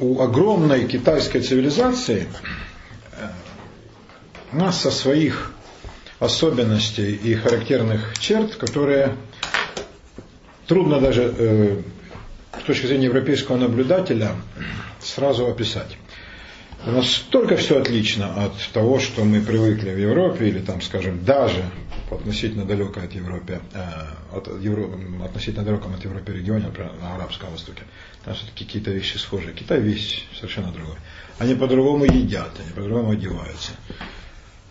у огромной китайской цивилизации э, масса своих особенностей и характерных черт, которые трудно даже э, с точки зрения европейского наблюдателя сразу описать. Настолько все отлично от того, что мы привыкли в Европе, или там, скажем, даже относительно далекой от Европы, э, от Евро, относительно далеком от Европы регионе, например, на Арабском Востоке. Там все-таки какие-то вещи схожие. Китай весь совершенно другой. Они по-другому едят, они по-другому одеваются.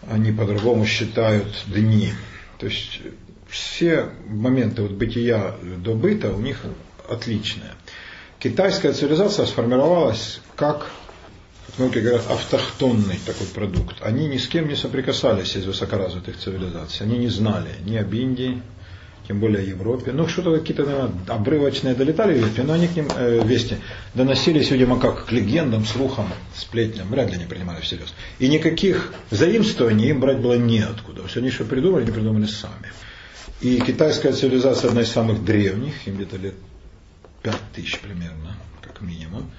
Они по-другому считают дни. То есть все моменты вот бытия до быта у них отличные. Китайская цивилизация сформировалась как науки говорят, автохтонный такой продукт. Они ни с кем не соприкасались из высокоразвитых цивилизаций. Они не знали ни об Индии, тем более Европе. Ну, что-то какие-то наверное, обрывочные долетали вести, но они к ним э, вести доносились, видимо, как к легендам, слухам, сплетням. Вряд ли они принимали всерьез. И никаких заимствований им брать было неоткуда. Все они что придумали, они придумали сами. И китайская цивилизация одна из самых древних, им где-то лет пять тысяч примерно, как минимум.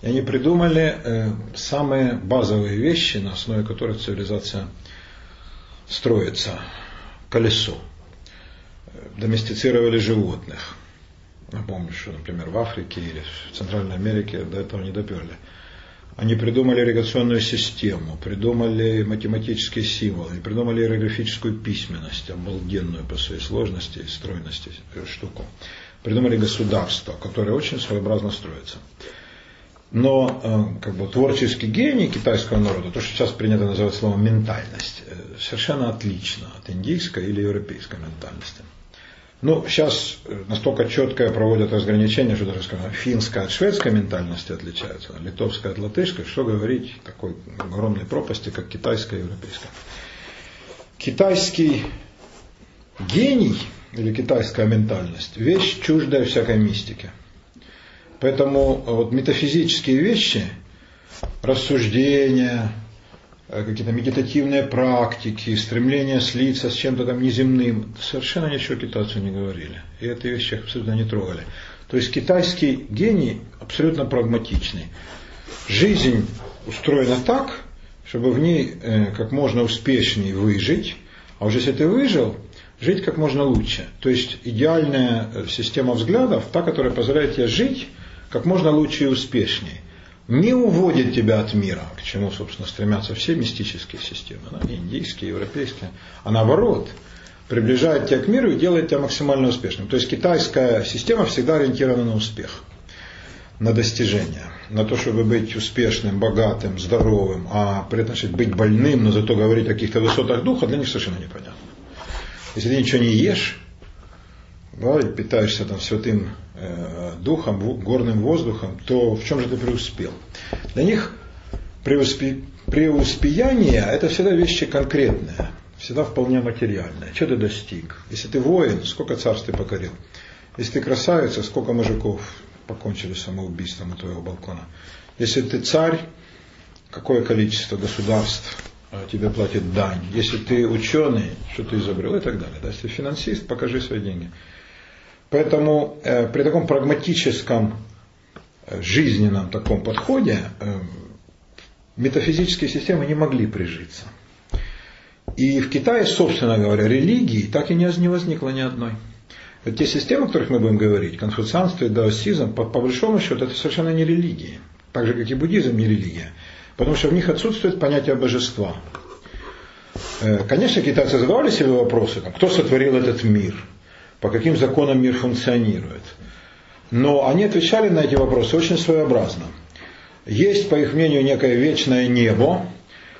И они придумали э, самые базовые вещи, на основе которых цивилизация строится. Колесо. Доместицировали животных. Напомню, что, например, в Африке или в Центральной Америке до этого не доперли. Они придумали ирригационную систему, придумали математические символы, придумали иероглифическую письменность, обалденную по своей сложности и стройности штуку. Придумали государство, которое очень своеобразно строится. Но э, как бы, творческий гений китайского народа, то, что сейчас принято называть словом ментальность, э, совершенно отлично от индийской или европейской ментальности. Ну, сейчас э, настолько четко проводят разграничение, что даже, скажем, финская от шведской ментальности отличается, литовская от латышской, что говорить такой огромной пропасти, как китайская и европейская. Китайский гений или китайская ментальность – вещь чуждая всякой мистике. Поэтому э, вот метафизические вещи, рассуждения, э, какие-то медитативные практики, стремление слиться с чем-то там неземным, совершенно ничего китайцу не говорили. И эти вещи абсолютно не трогали. То есть китайский гений абсолютно прагматичный. Жизнь устроена так, чтобы в ней э, как можно успешнее выжить, а уже если ты выжил, жить как можно лучше. То есть идеальная система взглядов, та, которая позволяет тебе жить как можно лучше и успешнее. Не уводит тебя от мира, к чему, собственно, стремятся все мистические системы, да, индийские, европейские, а наоборот, приближает тебя к миру и делает тебя максимально успешным. То есть китайская система всегда ориентирована на успех, на достижение, на то, чтобы быть успешным, богатым, здоровым, а при этом быть больным, но зато говорить о каких-то высотах духа, для них совершенно непонятно. Если ты ничего не ешь, да, и питаешься там святым э, духом, горным воздухом, то в чем же ты преуспел? Для них преуспе, преуспеяние – это всегда вещи конкретные, всегда вполне материальные. Что ты достиг? Если ты воин, сколько царств ты покорил? Если ты красавица, сколько мужиков покончили самоубийством у твоего балкона? Если ты царь, какое количество государств э, тебе платит дань? Если ты ученый, что ты изобрел и так далее. Да? Если финансист, покажи свои деньги. Поэтому э, при таком прагматическом э, жизненном таком подходе э, метафизические системы не могли прижиться. И в Китае, собственно говоря, религии так и не возникло ни одной. Те системы, о которых мы будем говорить, конфуцианство и даосизм, по, по большому счету, это совершенно не религии. Так же, как и буддизм не религия. Потому что в них отсутствует понятие божества. Э, конечно, китайцы задавали себе вопросы, кто сотворил этот мир – по каким законам мир функционирует. Но они отвечали на эти вопросы очень своеобразно. Есть, по их мнению, некое вечное небо,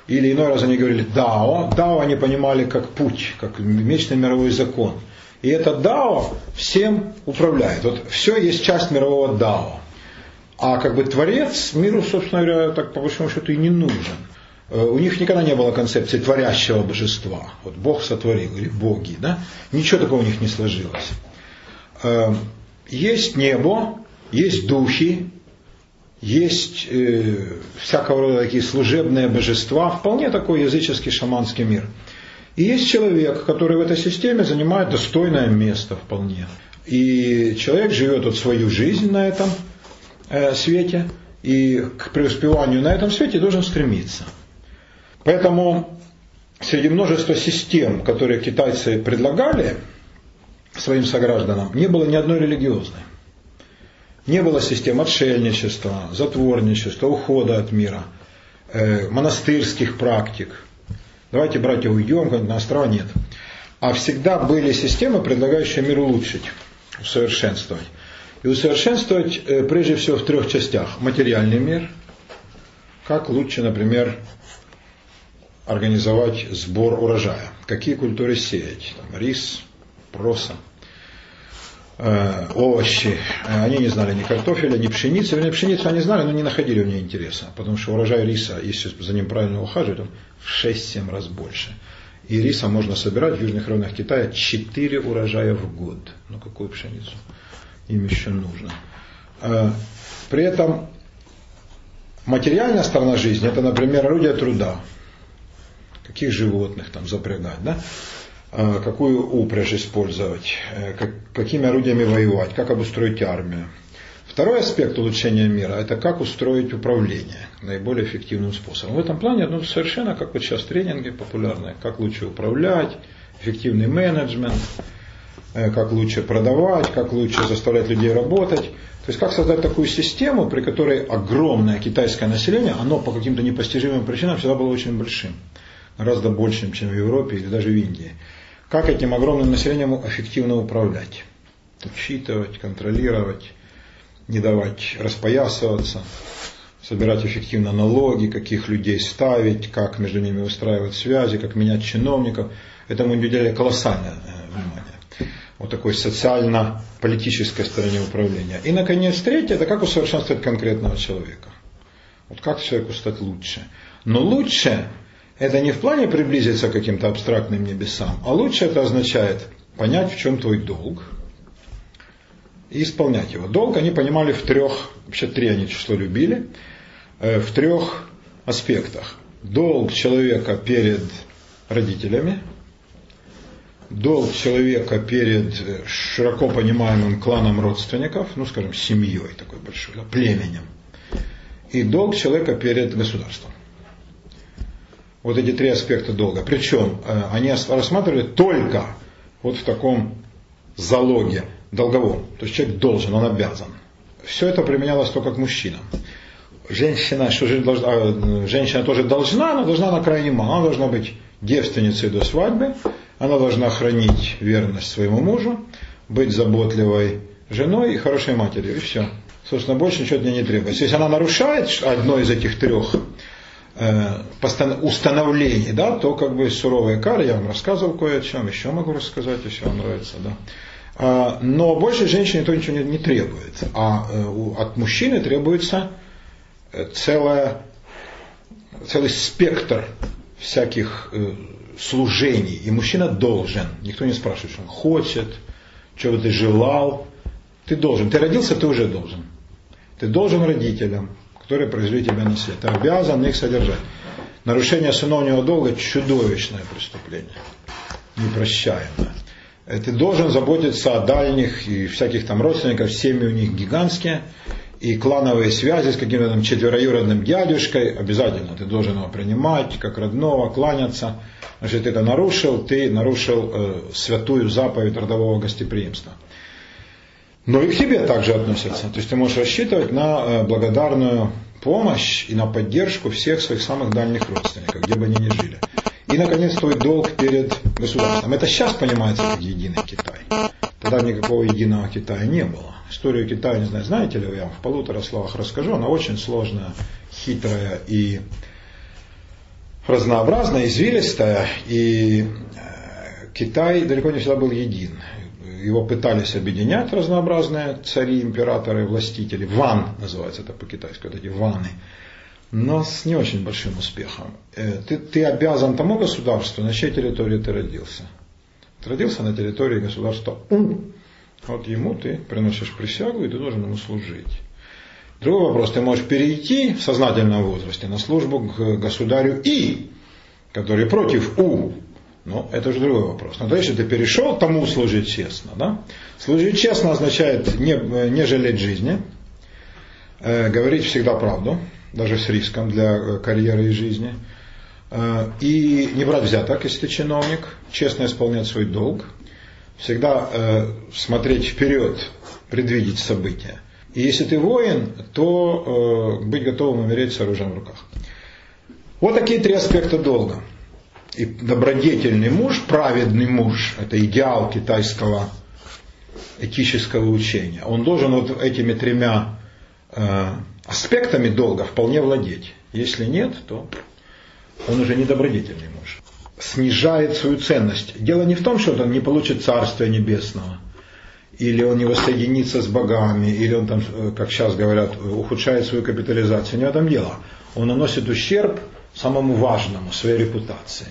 или иной раз они говорили Дао. Дао они понимали как путь, как вечный мировой закон. И это Дао всем управляет. Вот все есть часть мирового Дао. А как бы Творец миру, собственно говоря, так по большому счету и не нужен. Э, у них никогда не было концепции творящего божества. Вот Бог сотворил, или боги, да? Ничего такого у них не сложилось. Э, есть небо, есть духи, есть э, всякого рода такие служебные божества, вполне такой языческий шаманский мир. И есть человек, который в этой системе занимает достойное место вполне. И человек живет вот свою жизнь на этом свете, и к преуспеванию на этом свете должен стремиться. Поэтому среди множества систем, которые китайцы предлагали своим согражданам, не было ни одной религиозной. Не было систем отшельничества, затворничества, ухода от мира, э, монастырских практик. Давайте, братья, уйдем на острова, нет. А всегда были системы, предлагающие мир улучшить, усовершенствовать. И усовершенствовать э, прежде всего в трех частях. Материальный мир, как лучше, например, организовать сбор урожая, какие культуры сеять, там, рис, проса, э, овощи. Они не знали ни картофеля, ни пшеницы. Вернее, пшеницу они знали, но не находили у нее интереса, потому что урожай риса, если за ним правильно ухаживать, он в 6-7 раз больше. И риса можно собирать в южных районах Китая 4 урожая в год. Ну какую пшеницу им еще нужно? Э, при этом материальная сторона жизни, это, например, орудие труда каких животных там запрягать, да? А, какую упряжь использовать, э, как, какими орудиями воевать, как обустроить армию. Второй аспект улучшения мира – это как устроить управление наиболее эффективным способом. В этом плане ну, совершенно как вот сейчас тренинги популярные, как лучше управлять, эффективный менеджмент, э, как лучше продавать, как лучше заставлять людей работать. То есть как создать такую систему, при которой огромное китайское население, оно по каким-то непостижимым причинам всегда было очень большим гораздо большим, чем в Европе или даже в Индии. Как этим огромным населением эффективно управлять? Учитывать, контролировать, не давать распоясываться, собирать эффективно налоги, каких людей ставить, как между ними устраивать связи, как менять чиновников. Этому уделяли колоссальное э, внимание. Вот такой социально-политической стороне управления. И, наконец, третье, это как усовершенствовать конкретного человека. Вот как человеку стать лучше. Но лучше это не в плане приблизиться к каким-то абстрактным небесам, а лучше это означает понять, в чем твой долг, и исполнять его. Долг они понимали в трех, вообще три они число любили, э, в трех аспектах. Долг человека перед родителями, долг человека перед э, широко понимаемым кланом родственников, ну, скажем, семьей такой большой, да, племенем, и долг человека перед государством. Вот эти три аспекта долга. Причем э, они рассматривали только вот в таком залоге долговом. То есть человек должен, он обязан. Все это применялось только к мужчинам. Женщина, что же должна, э, женщина тоже должна, но должна на крайне мало. Она должна быть девственницей до свадьбы, она должна хранить верность своему мужу, быть заботливой женой и хорошей матерью. И все. Собственно, больше ничего от нее не требуется. Если она нарушает одно из этих трех установлений, да, то как бы суровая кара, я вам рассказывал кое о чем, еще могу рассказать, если вам нравится, да. А, но больше женщине то ничего не, требует, а э, от мужчины требуется э, целая, целый спектр всяких служений, и мужчина должен, никто не спрашивает, что он хочет, бы ты желал, ты должен, ты родился, ты уже должен, ты должен родителям, которые произвели тебя на свет. Ты обязан их содержать. Нарушение сыновнего долга – чудовищное преступление, непрощаемое. Ты должен заботиться о дальних и всяких там родственников, семьи у них гигантские, и клановые связи с каким-то там четвероюродным дядюшкой, обязательно ты должен его принимать как родного, кланяться. Значит, ты это нарушил, ты нарушил э, святую заповедь родового гостеприимства. Но и к тебе также относятся. То есть ты можешь рассчитывать на э, благодарную помощь и на поддержку всех своих самых дальних родственников, где бы они ни жили. И, наконец, твой долг перед государством. Это сейчас понимается как единый Китай. Тогда никакого единого Китая не было. Историю Китая, не знаю, знаете ли вы, я вам в полутора словах расскажу. Она очень сложная, хитрая и разнообразная, извилистая. И э, Китай далеко не всегда был един его пытались объединять разнообразные цари, императоры, властители. Ван называется это по-китайски, вот эти ваны. Но с не очень большим успехом. Э, ты, ты обязан тому государству, на чьей территории ты родился. Ты родился на территории государства У. Вот ему ты приносишь присягу, и ты должен ему служить. Другой вопрос, ты можешь перейти в сознательном возрасте на службу к государю И, который против У. Ну, это уже другой вопрос. Но дальше ты перешел тому служить честно. Да? Служить честно означает не, не жалеть жизни, э, говорить всегда правду, даже с риском для э, карьеры и жизни, э, и не брать взяток, если ты чиновник, честно исполнять свой долг, всегда э, смотреть вперед, предвидеть события. И если ты воин, то э, быть готовым умереть с оружием в руках. Вот такие три аспекта долга. И добродетельный муж, праведный муж, это идеал китайского этического учения. Он должен вот этими тремя э, аспектами долга вполне владеть. Если нет, то он уже не добродетельный муж. Снижает свою ценность. Дело не в том, что он не получит Царствия Небесного, или он не воссоединится с богами, или он там, э, как сейчас говорят, ухудшает свою капитализацию. Не в этом дело. Он наносит ущерб самому важному, своей репутации,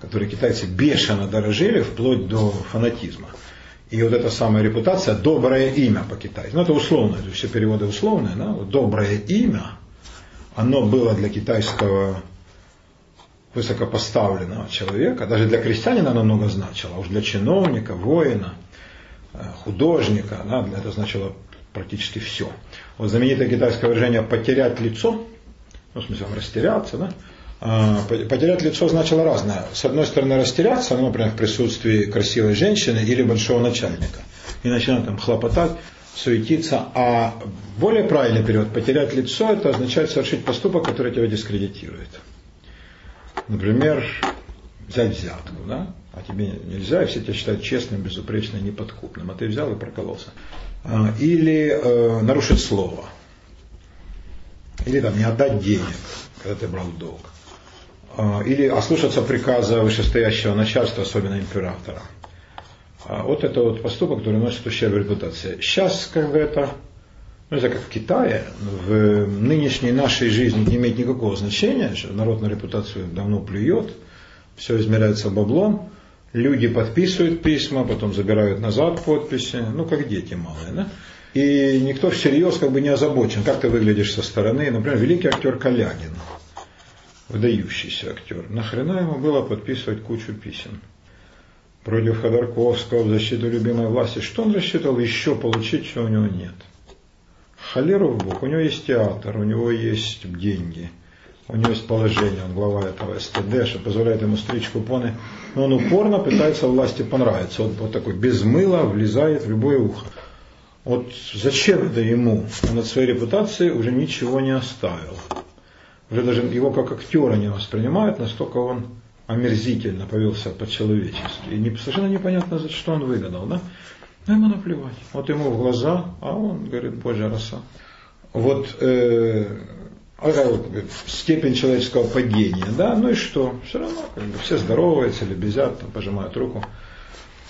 которой китайцы бешено дорожили, вплоть до фанатизма. И вот эта самая репутация, доброе имя по-китайски, ну это условно, это все переводы условные, да? доброе имя, оно было для китайского высокопоставленного человека, даже для крестьянина оно много значило, а уж для чиновника, воина, э, художника, да, это значило практически все. Вот знаменитое китайское выражение «потерять лицо», ну, в смысле, растеряться, да, а, потерять лицо значило разное. С одной стороны, растеряться, ну, например, в присутствии красивой женщины или большого начальника. И начинать там хлопотать, суетиться. А более правильный период, потерять лицо, это означает совершить поступок, который тебя дискредитирует. Например, взять взятку, да? а тебе нельзя, и все тебя считают честным, безупречным, неподкупным, а ты взял и прокололся. А, или э, нарушить слово. Или там не отдать денег, когда ты брал долг. А, или ослушаться приказа вышестоящего начальства, особенно императора. А, вот это вот поступок, который носит ущерб репутации. Сейчас как бы это, ну это как в Китае, в нынешней нашей жизни не имеет никакого значения, что народ на репутацию давно плюет, все измеряется баблом, люди подписывают письма, потом забирают назад подписи, ну как дети малые, да? И никто всерьез как бы не озабочен, как ты выглядишь со стороны. Например, великий актер Калягин – выдающийся актер. Нахрена ему было подписывать кучу писем? Против Ходорковского, в защиту любимой власти. Что он рассчитывал еще получить, что у него нет? Холеру в бок. У него есть театр, у него есть деньги, у него есть положение, он глава этого СТД, что позволяет ему стричь купоны. Но он упорно пытается власти понравиться. Вот, вот такой без мыла влезает в любое ухо. Вот зачем это ему? Он от своей репутации уже ничего не оставил уже даже его как актера не воспринимают, настолько он омерзительно повелся по-человечески. И не, совершенно непонятно, за что он выгадал, да? Но ему наплевать. Вот ему в глаза, а он говорит, Божья роса. Вот э, вот, степень человеческого падения, да, ну и что? Все равно как бы, все здороваются, лебезят, там, пожимают руку.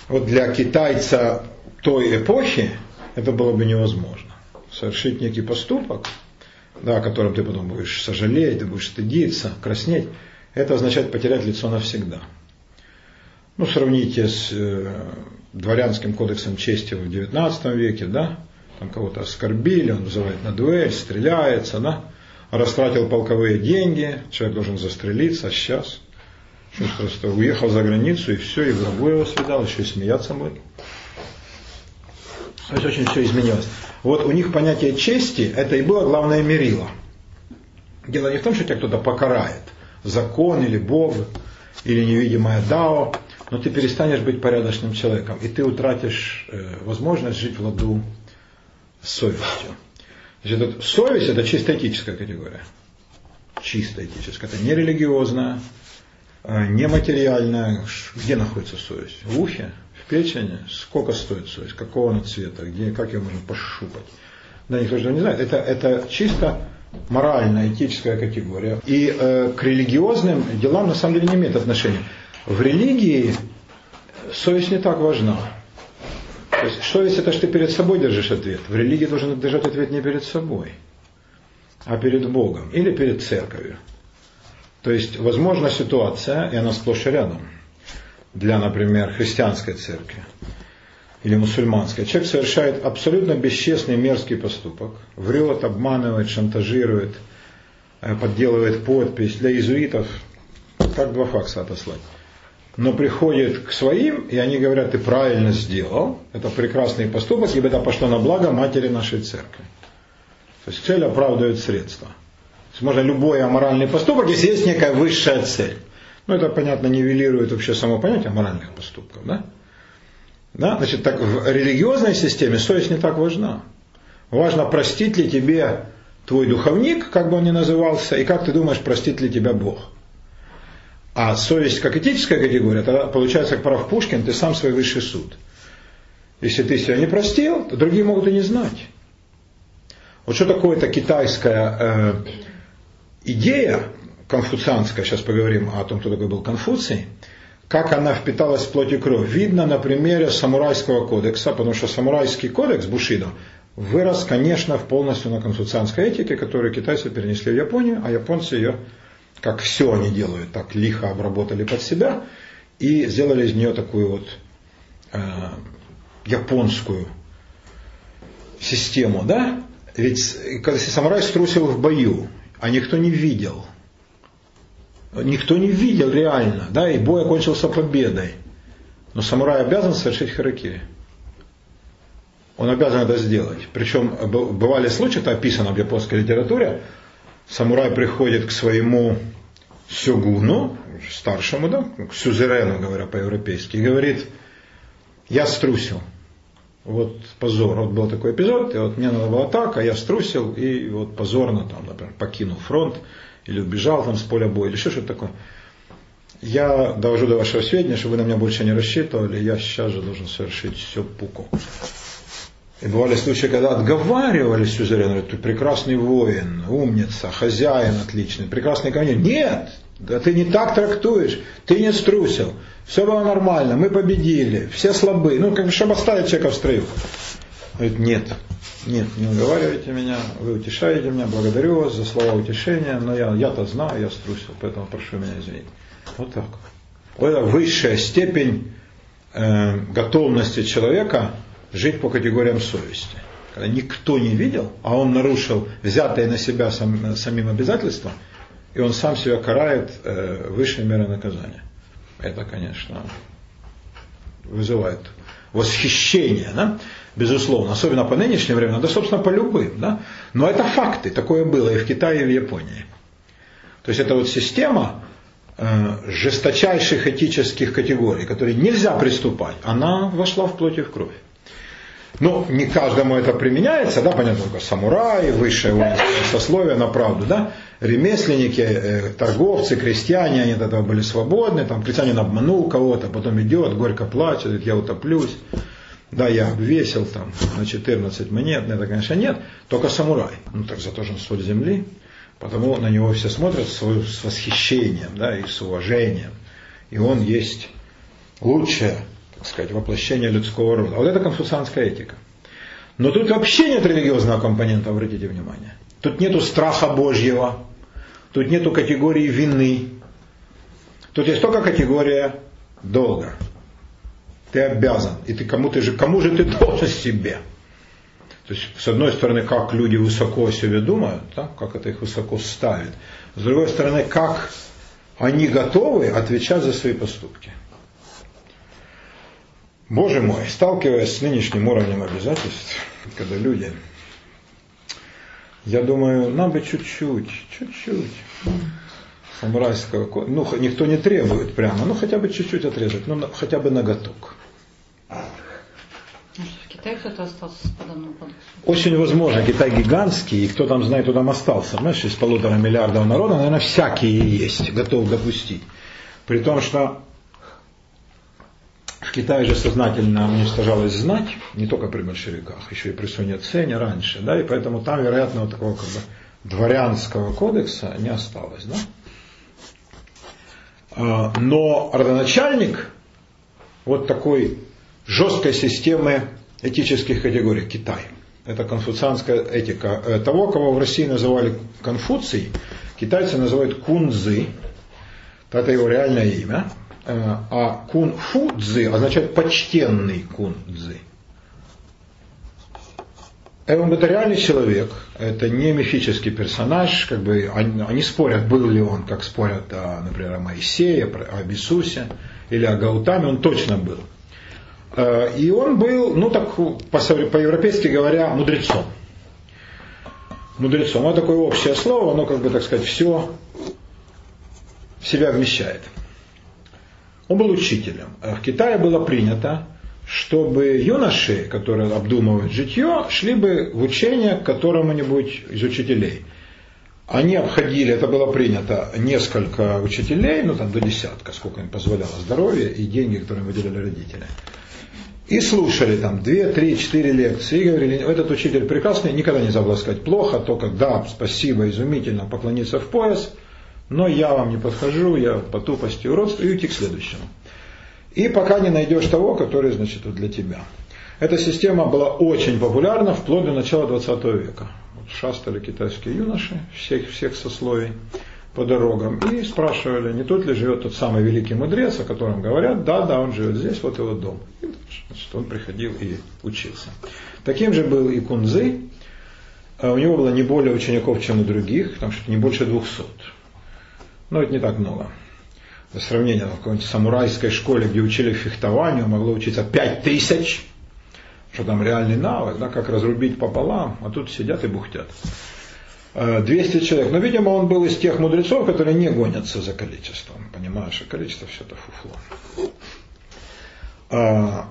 Вот для китайца той эпохи это было бы невозможно. Совершить некий поступок, да, о котором ты потом будешь сожалеть, ты будешь стыдиться, краснеть, это означает потерять лицо навсегда. Ну, сравните с э, дворянским кодексом чести в XIX веке, да, там кого-то оскорбили, он вызывает на дуэль, стреляется, да, растратил полковые деньги, человек должен застрелиться, а сейчас просто уехал за границу и все, и врагу его свидал, еще и смеяться будет. Очень все изменилось. Вот у них понятие чести, это и было главное мерило. Дело не в том, что тебя кто-то покарает, закон или Бог, или невидимая Дао, но ты перестанешь быть порядочным человеком, и ты утратишь э, возможность жить в ладу с совестью. Значит, совесть это чисто этическая категория. Чисто этическая. Это не религиозная, э, не материальная. Где находится совесть? В ухе? Печени, сколько стоит совесть, какого она цвета, где, как ее можно пощупать. Да, никто же не знает. Это, это чисто моральная, этическая категория. И э, к религиозным делам на самом деле не имеет отношения. В религии совесть не так важна. То есть совесть это что ты перед собой держишь ответ. В религии должен держать ответ не перед собой, а перед Богом или перед церковью. То есть возможна ситуация, и она сплошь и рядом – для, например, христианской церкви или мусульманской. Человек совершает абсолютно бесчестный мерзкий поступок, врет, обманывает, шантажирует, э, подделывает подпись. Для иезуитов как два факса отослать. Но приходит к своим, и они говорят, ты правильно сделал, это прекрасный поступок, ибо это пошло на благо матери нашей церкви. То есть цель оправдывает средства. То есть можно любой аморальный поступок, если есть некая высшая цель. Ну, это, понятно, нивелирует вообще само понятие моральных поступков, да? Да? Значит, так, в религиозной системе совесть не так важна. Важно, простит ли тебе твой духовник, как бы он ни назывался, и как ты думаешь, простит ли тебя Бог. А совесть как этическая категория, тогда получается, как прав Пушкин, ты сам свой высший суд. Если ты себя не простил, то другие могут и не знать. Вот что такое эта китайская э, идея, конфуцианская, сейчас поговорим о том, кто такой был Конфуций, как она впиталась в плоть и кровь, видно на примере самурайского кодекса, потому что самурайский кодекс Бушидо вырос, конечно, полностью на конфуцианской этике, которую китайцы перенесли в Японию, а японцы ее, как все они делают, так лихо обработали под себя и сделали из нее такую вот э, японскую систему, да? Ведь когда самурай струсил в бою, а никто не видел, никто не видел реально, да, и бой окончился победой. Но самурай обязан совершить харакири. Он обязан это сделать. Причем бывали случаи, это описано в японской литературе, самурай приходит к своему сёгуну, старшему, да, к сюзерену, говоря по-европейски, и говорит, я струсил. Вот позор. Вот был такой эпизод, и вот мне надо было так, а я струсил, и вот позорно там, например, покинул фронт, или убежал там с поля боя, или еще что-то такое. Я довожу до вашего сведения, чтобы вы на меня больше не рассчитывали, я сейчас же должен совершить все пуку. И бывали случаи, когда отговаривали сюзерена, ты прекрасный воин, умница, хозяин отличный, прекрасный командир. Нет, да ты не так трактуешь, ты не струсил, все было нормально, мы победили, все слабы. Ну, как бы, чтобы оставить человека в строю. Говорит, нет, нет, не уговаривайте меня, вы утешаете меня, благодарю вас за слова утешения, но я, я-то знаю, я струсил, поэтому прошу меня извинить. Вот так. Вот это высшая степень э, готовности человека жить по категориям совести. Когда никто не видел, а он нарушил взятые на себя сам, самим обязательства, и он сам себя карает э, высшей мерой наказания. Это, конечно, вызывает восхищение, да? Безусловно, особенно по нынешнему времени, да, собственно, по любым. Да? Но это факты, такое было и в Китае, и в Японии. То есть это вот система э, жесточайших этических категорий, которые нельзя приступать, она вошла в плоть и в кровь. Ну, не каждому это применяется, да, понятно, только самураи, высшее воинское сословие на правду, да, ремесленники, э, торговцы, крестьяне, они от этого были свободны, там крестьянин обманул кого-то, потом идет, горько плачет, я утоплюсь, да, я обвесил там на 14 монет, это, конечно, нет, только самурай, ну так зато же он соль земли, потому на него все смотрят с, восхищением, да, и с уважением, и он есть лучшее так сказать, воплощение людского рода. Вот это конфуцианская этика. Но тут вообще нет религиозного компонента, обратите внимание. Тут нету страха Божьего, тут нету категории вины. Тут есть только категория долга. Ты обязан. И ты кому, ты же, кому же ты должен себе? То есть, с одной стороны, как люди высоко о себе думают, да, как это их высоко ставит. С другой стороны, как они готовы отвечать за свои поступки. Боже мой, сталкиваясь с нынешним уровнем обязательств, когда люди, я думаю, нам бы чуть-чуть, чуть-чуть самурайского, ну, никто не требует прямо, ну, хотя бы чуть-чуть отрезать, ну, хотя бы ноготок. Очень возможно, Китай гигантский, и кто там знает, кто там остался. Знаешь, из полутора миллиардов народа, наверное, всякие есть, готов допустить. При том, что в Китае же сознательно уничтожалась знать, не только при большевиках, еще и при Суне Цене раньше, да, и поэтому там, вероятно, вот такого как бы дворянского кодекса не осталось, да. А, но родоначальник вот такой жесткой системы этических категорий Китай. Это конфуцианская этика. Э, того, кого в России называли Конфуций, китайцы называют Кунзы. Это его реальное имя. Э, а кун фу цзы означает почтенный кун цзы. Он это реальный человек, это не мифический персонаж, как бы они, они спорят, был ли он, как спорят, о, например, о Моисее, об Иисусе или о Гаутаме, он точно был. Э, и он был, ну так по-европейски говоря, мудрецом. мудрецом. Вот такое общее слово, оно как бы, так сказать, все в себя вмещает. Он был учителем. А в Китае было принято, чтобы юноши, которые обдумывают житье, шли бы в учение к которому-нибудь из учителей. Они обходили, это было принято, несколько учителей, ну там до десятка, сколько им позволяло здоровье и деньги, которые им выделяли родители. И слушали там две, три, четыре лекции и говорили, этот учитель прекрасный, никогда не забыл сказать плохо, только да, спасибо, изумительно, поклониться в пояс, но я вам не подхожу, я по тупости уродства, и уйти к следующему. И пока не найдешь того, который, значит, для тебя. Эта система была очень популярна вплоть до начала 20 века. Вот шастали китайские юноши всех, всех сословий по дорогам и спрашивали, не тот ли живет тот самый великий мудрец, о котором говорят, да, да, он живет здесь, вот его дом. И, значит, он приходил и учился. Таким же был и Кунзы. А у него было не более учеников, чем у других, потому что не больше двухсот. Но это не так много. Для сравнения, в какой-нибудь самурайской школе, где учили фехтованию, могло учиться пять тысяч, что там реальный навык, да, как разрубить пополам, а тут сидят и бухтят. 200 э, человек. Но, видимо, он был из тех мудрецов, которые не гонятся за количеством. Понимаешь, а количество все это фуфло. А,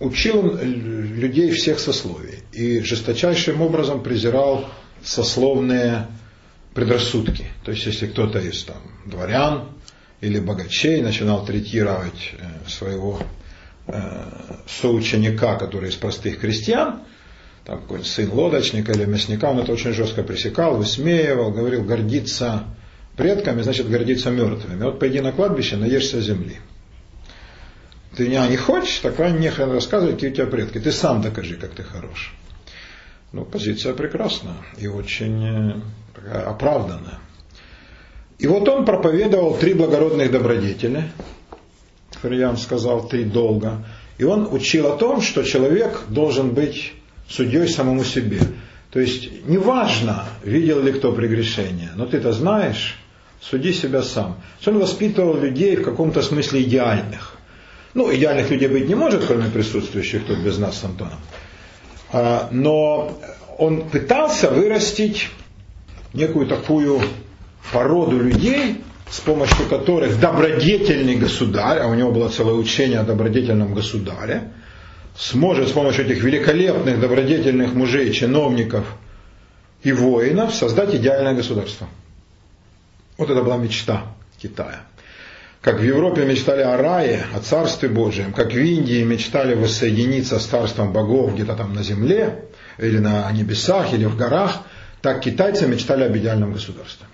учил он людей всех сословий и жесточайшим образом презирал сословные предрассудки. То есть, если кто-то из там, дворян или богачей начинал третировать э, своего э, соученика, который из простых крестьян, там какой-нибудь сын лодочника или мясника, он это очень жестко пресекал, высмеивал, говорил, гордиться предками, значит гордиться мертвыми. Вот пойди на кладбище, наешься земли. Ты меня не хочешь, тогда нехрен рассказывать, какие у тебя предки. Ты сам докажи, как ты хорош. Ну, позиция прекрасна и очень э, такая оправданная. И вот он проповедовал три благородных добродетели, вам сказал, три долга. И он учил о том, что человек должен быть судьей самому себе. То есть неважно, видел ли кто прегрешение, но ты-то знаешь, суди себя сам. Он воспитывал людей в каком-то смысле идеальных. Ну, идеальных людей быть не может, кроме присутствующих тут без нас с Антоном. А, но он пытался вырастить некую такую породу людей, с помощью которых добродетельный государь, а у него было целое учение о добродетельном государе, сможет с помощью этих великолепных добродетельных мужей, чиновников и воинов создать идеальное государство. Вот это была мечта Китая. Как в Европе мечтали о рае, о Царстве Божьем, как в Индии мечтали воссоединиться с Царством богов где-то там на земле, или на небесах, или в горах, так китайцы мечтали об идеальном государстве.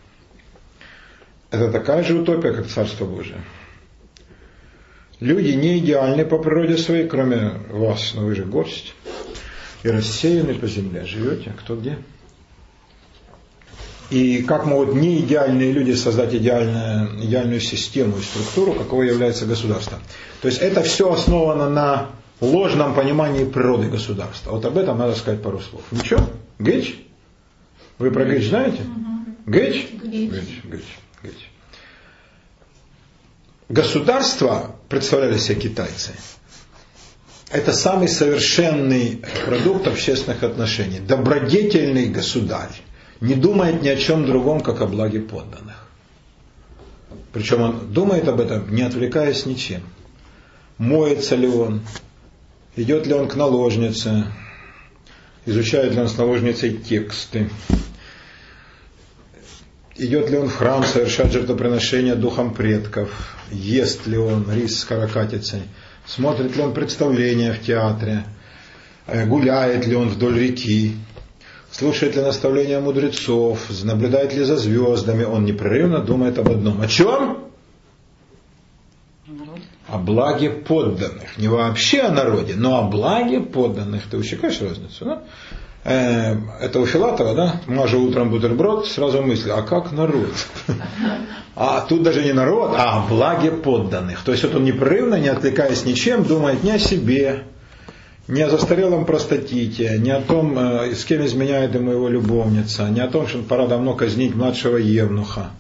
Это такая же утопия, как Царство Божие. Люди не идеальны по природе своей, кроме вас, но вы же горсть. И рассеяны по земле. Живете, кто где. И как могут не идеальные люди создать идеальную, идеальную систему и структуру, какого является государство. То есть это все основано на ложном понимании природы государства. Вот об этом надо сказать пару слов. Ничего? Гыч? Вы про Гыч знаете? Гыч? Гыч. Гыч. Гыч. Государство, представляли себе китайцы, это самый совершенный продукт общественных отношений. Добродетельный государь не думает ни о чем другом, как о благе подданных. Причем он думает об этом, не отвлекаясь ничем. Моется ли он, идет ли он к наложнице, изучает ли он с наложницей тексты, идет ли он в храм совершать жертвоприношение духом предков, ест ли он рис с каракатицей, смотрит ли он представление в театре, э, гуляет ли он вдоль реки, слушает ли наставления мудрецов, наблюдает ли за звездами, он непрерывно думает об одном. О чем? О благе подданных. Не вообще о народе, но о благе подданных. Ты учекаешь разницу? Да? Э, это у Филатова, да, мажу утром бутерброд, сразу мысли, а как народ? А тут даже не народ, а о благе подданных. То есть вот он непрерывно, не отвлекаясь ничем, думает не о себе, не о застарелом простатите, не о том, э, с кем изменяет ему его любовница, не о том, что пора давно казнить младшего Евнуха,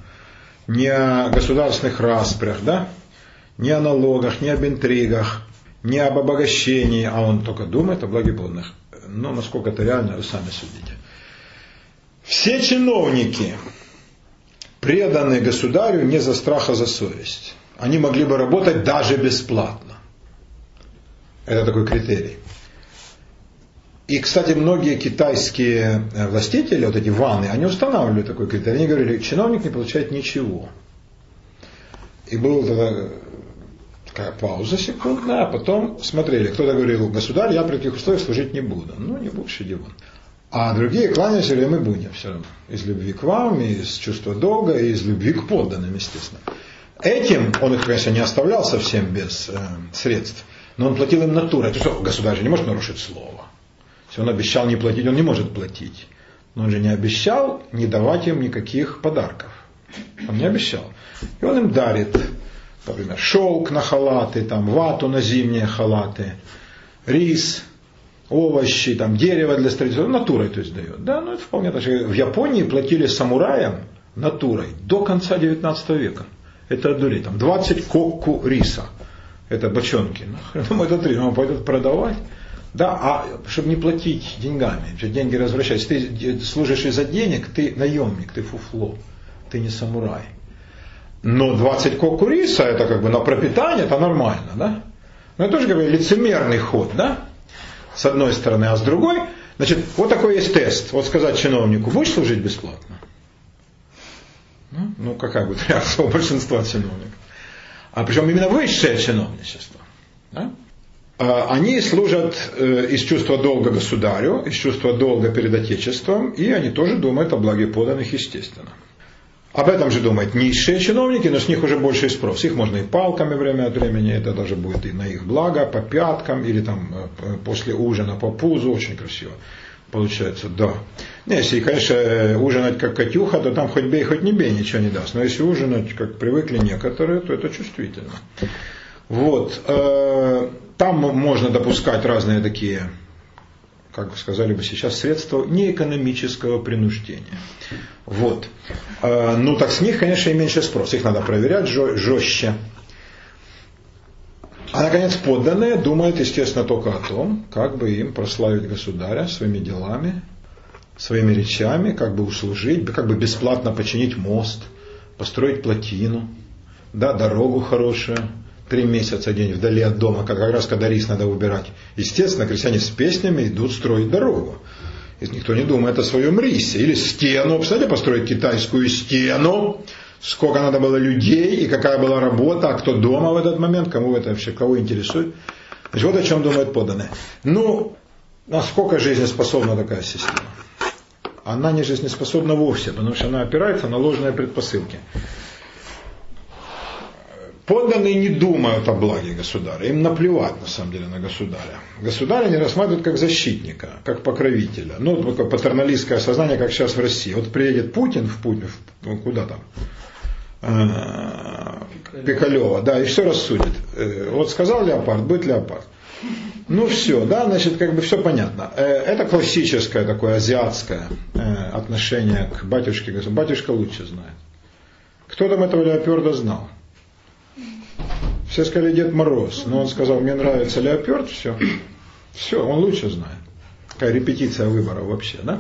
не о государственных распрях, да? не о налогах, не об интригах, не об обогащении, а он только думает о благе подданных. Но насколько это реально, вы сами судите. Все чиновники, преданные государю не за страх, а за совесть. Они могли бы работать даже бесплатно. Это такой критерий. И, кстати, многие китайские э, властители, вот эти ванны, они устанавливали такой критерий. Они говорили, чиновник не получает ничего. И была тогда такая пауза секундная, а потом смотрели, кто-то говорил, государь, я при таких условиях служить не буду. Ну, не будешь, иди вон. А другие кланяются, или мы будем все равно. Из любви к вам, из чувства долга, и из любви к подданным, естественно. Этим он их, конечно, не оставлял совсем без э, средств, но он платил им натурой. Это что, государь же не может нарушить слово. Если он обещал не платить, он не может платить. Но он же не обещал не давать им никаких подарков. Он не обещал. И он им дарит, например, шелк на халаты, там, вату на зимние халаты, рис, овощи, там, дерево для строительства, натурой то есть дает. Да, ну это вполне так. В Японии платили самураям натурой до конца 19 века. Это одурить. Там 20 кокку риса. Это бочонки. Нахрен этот рис, он пойдет продавать. Да, а чтобы не платить деньгами, деньги возвращаются. Ты служишь из-за денег, ты наемник, ты фуфло, ты не самурай. Но 20 кокку риса, это как бы на пропитание, это нормально, да? Но это тоже как бы лицемерный ход, да? С одной стороны, а с другой, значит, вот такой есть тест. Вот сказать чиновнику, будешь служить бесплатно? Ну, ну какая будет реакция у большинства чиновников? А причем именно высшее чиновничество. Да? А, они служат э, из чувства долга государю, из чувства долга перед Отечеством, и они тоже думают о благе поданных, естественно. Об этом же думают низшие чиновники, но с них уже больше спрос. Их можно и палками время от времени, это даже будет и на их благо, по пяткам, или там э, после ужина по пузу, очень красиво получается, да. Не, если, конечно, ужинать как Катюха, то там хоть бей, хоть не бей, ничего не даст. Но если ужинать, как привыкли некоторые, то это чувствительно. Вот. Э, там можно допускать разные такие, как сказали бы сейчас, средства неэкономического принуждения. Вот. Э, ну так с них, конечно, и меньше спрос. Их надо проверять жестче. А наконец подданные думают, естественно, только о том, как бы им прославить государя своими делами, своими речами, как бы услужить, как бы бесплатно починить мост, построить плотину, да, дорогу хорошую, три месяца день вдали от дома, как раз когда рис надо убирать. Естественно, крестьяне с песнями идут строить дорогу. И никто не думает о своем рисе. Или стену, кстати, построить китайскую стену, сколько надо было людей и какая была работа, а кто дома в этот момент, кому это вообще, кого интересует. Значит, вот о чем думают подданные. Ну, насколько жизнеспособна такая система? Она не жизнеспособна вовсе, потому что она опирается на ложные предпосылки. Подданные не думают о благе государя, им наплевать на самом деле на государя. Государя не рассматривают как защитника, как покровителя. Ну, такое патерналистское сознание, как сейчас в России. Вот приедет Путин в Путин, в, ну, куда там, э, Пикалева, да, и все рассудит. Э, вот сказал леопард, будет леопард. Ну все, да, значит, как бы все понятно. Э, это классическое такое азиатское отношение к батюшке. Батюшка лучше знает. Кто там этого леоперда знал? Все сказали Дед Мороз, но он сказал, мне нравится леоперд, все. Все, он лучше знает. Такая репетиция выбора вообще, да?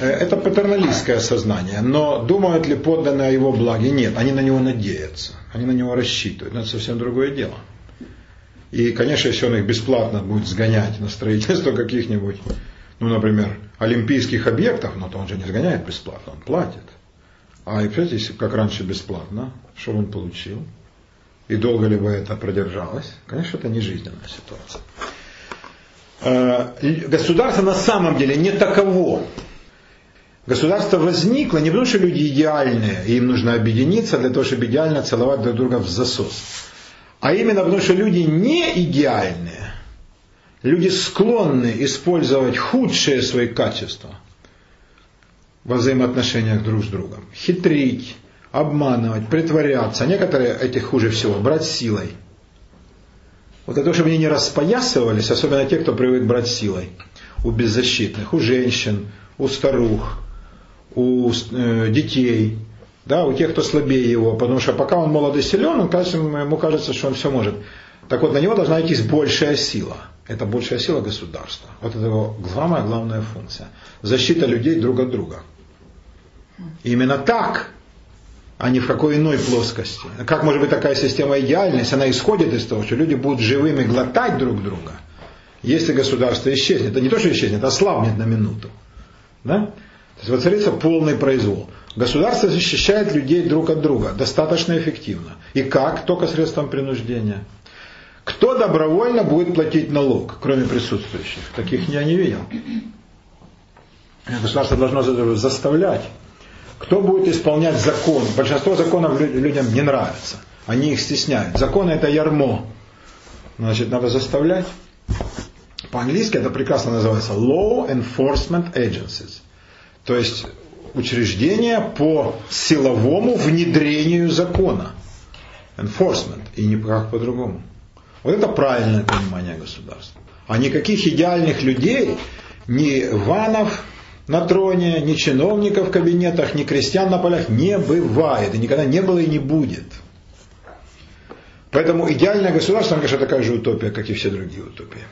Э, это патерналистское сознание, но думают ли подданные о его благе? Нет, они на него надеются, они на него рассчитывают, но это совсем другое дело. И, конечно, если он их бесплатно будет сгонять на строительство каких-нибудь, ну, например, олимпийских объектов, но то он же не сгоняет бесплатно, он платит. А и, представляете, если как раньше бесплатно, что он получил? И долго ли бы это продержалось, конечно, это не жизненная ситуация. Э, государство на самом деле не таково. Государство возникло не потому, что люди идеальные, и им нужно объединиться для того, чтобы идеально целовать друг друга в засос. А именно потому, что люди не идеальные. Люди склонны использовать худшие свои качества во взаимоотношениях друг с другом. Хитрить, обманывать, притворяться. Некоторые эти хуже всего, брать силой. Вот для того, чтобы они не распоясывались, особенно те, кто привык брать силой. У беззащитных, у женщин, у старух, у э, детей, да, у тех, кто слабее его, потому что пока он молод и силен, он, кажется, ему кажется, что он все может. Так вот, на него должна идти большая сила. Это большая сила государства. Вот это его самая главная функция. Защита людей друг от друга. Именно так, а не в какой иной плоскости. Как может быть такая система идеальная, если она исходит из того, что люди будут живыми глотать друг друга, если государство исчезнет. Это не то, что исчезнет, а слабнет на минуту. Да? То есть воцарится полный произвол. Государство защищает людей друг от друга достаточно эффективно. И как? Только средством принуждения. Кто добровольно будет платить налог, кроме присутствующих? Таких я не видел. Государство должно заставлять. Кто будет исполнять закон? Большинство законов людям не нравится. Они их стесняют. Законы это ярмо. Значит, надо заставлять. По-английски это прекрасно называется Law Enforcement Agencies. То есть учреждения по силовому внедрению закона. Enforcement. И никак по-другому. Вот это правильное понимание государства. А никаких идеальных людей, ни ванов на троне, ни чиновников в кабинетах, ни крестьян на полях не бывает. И никогда не было и не будет. Поэтому идеальное государство, конечно, такая же утопия, как и все другие утопии.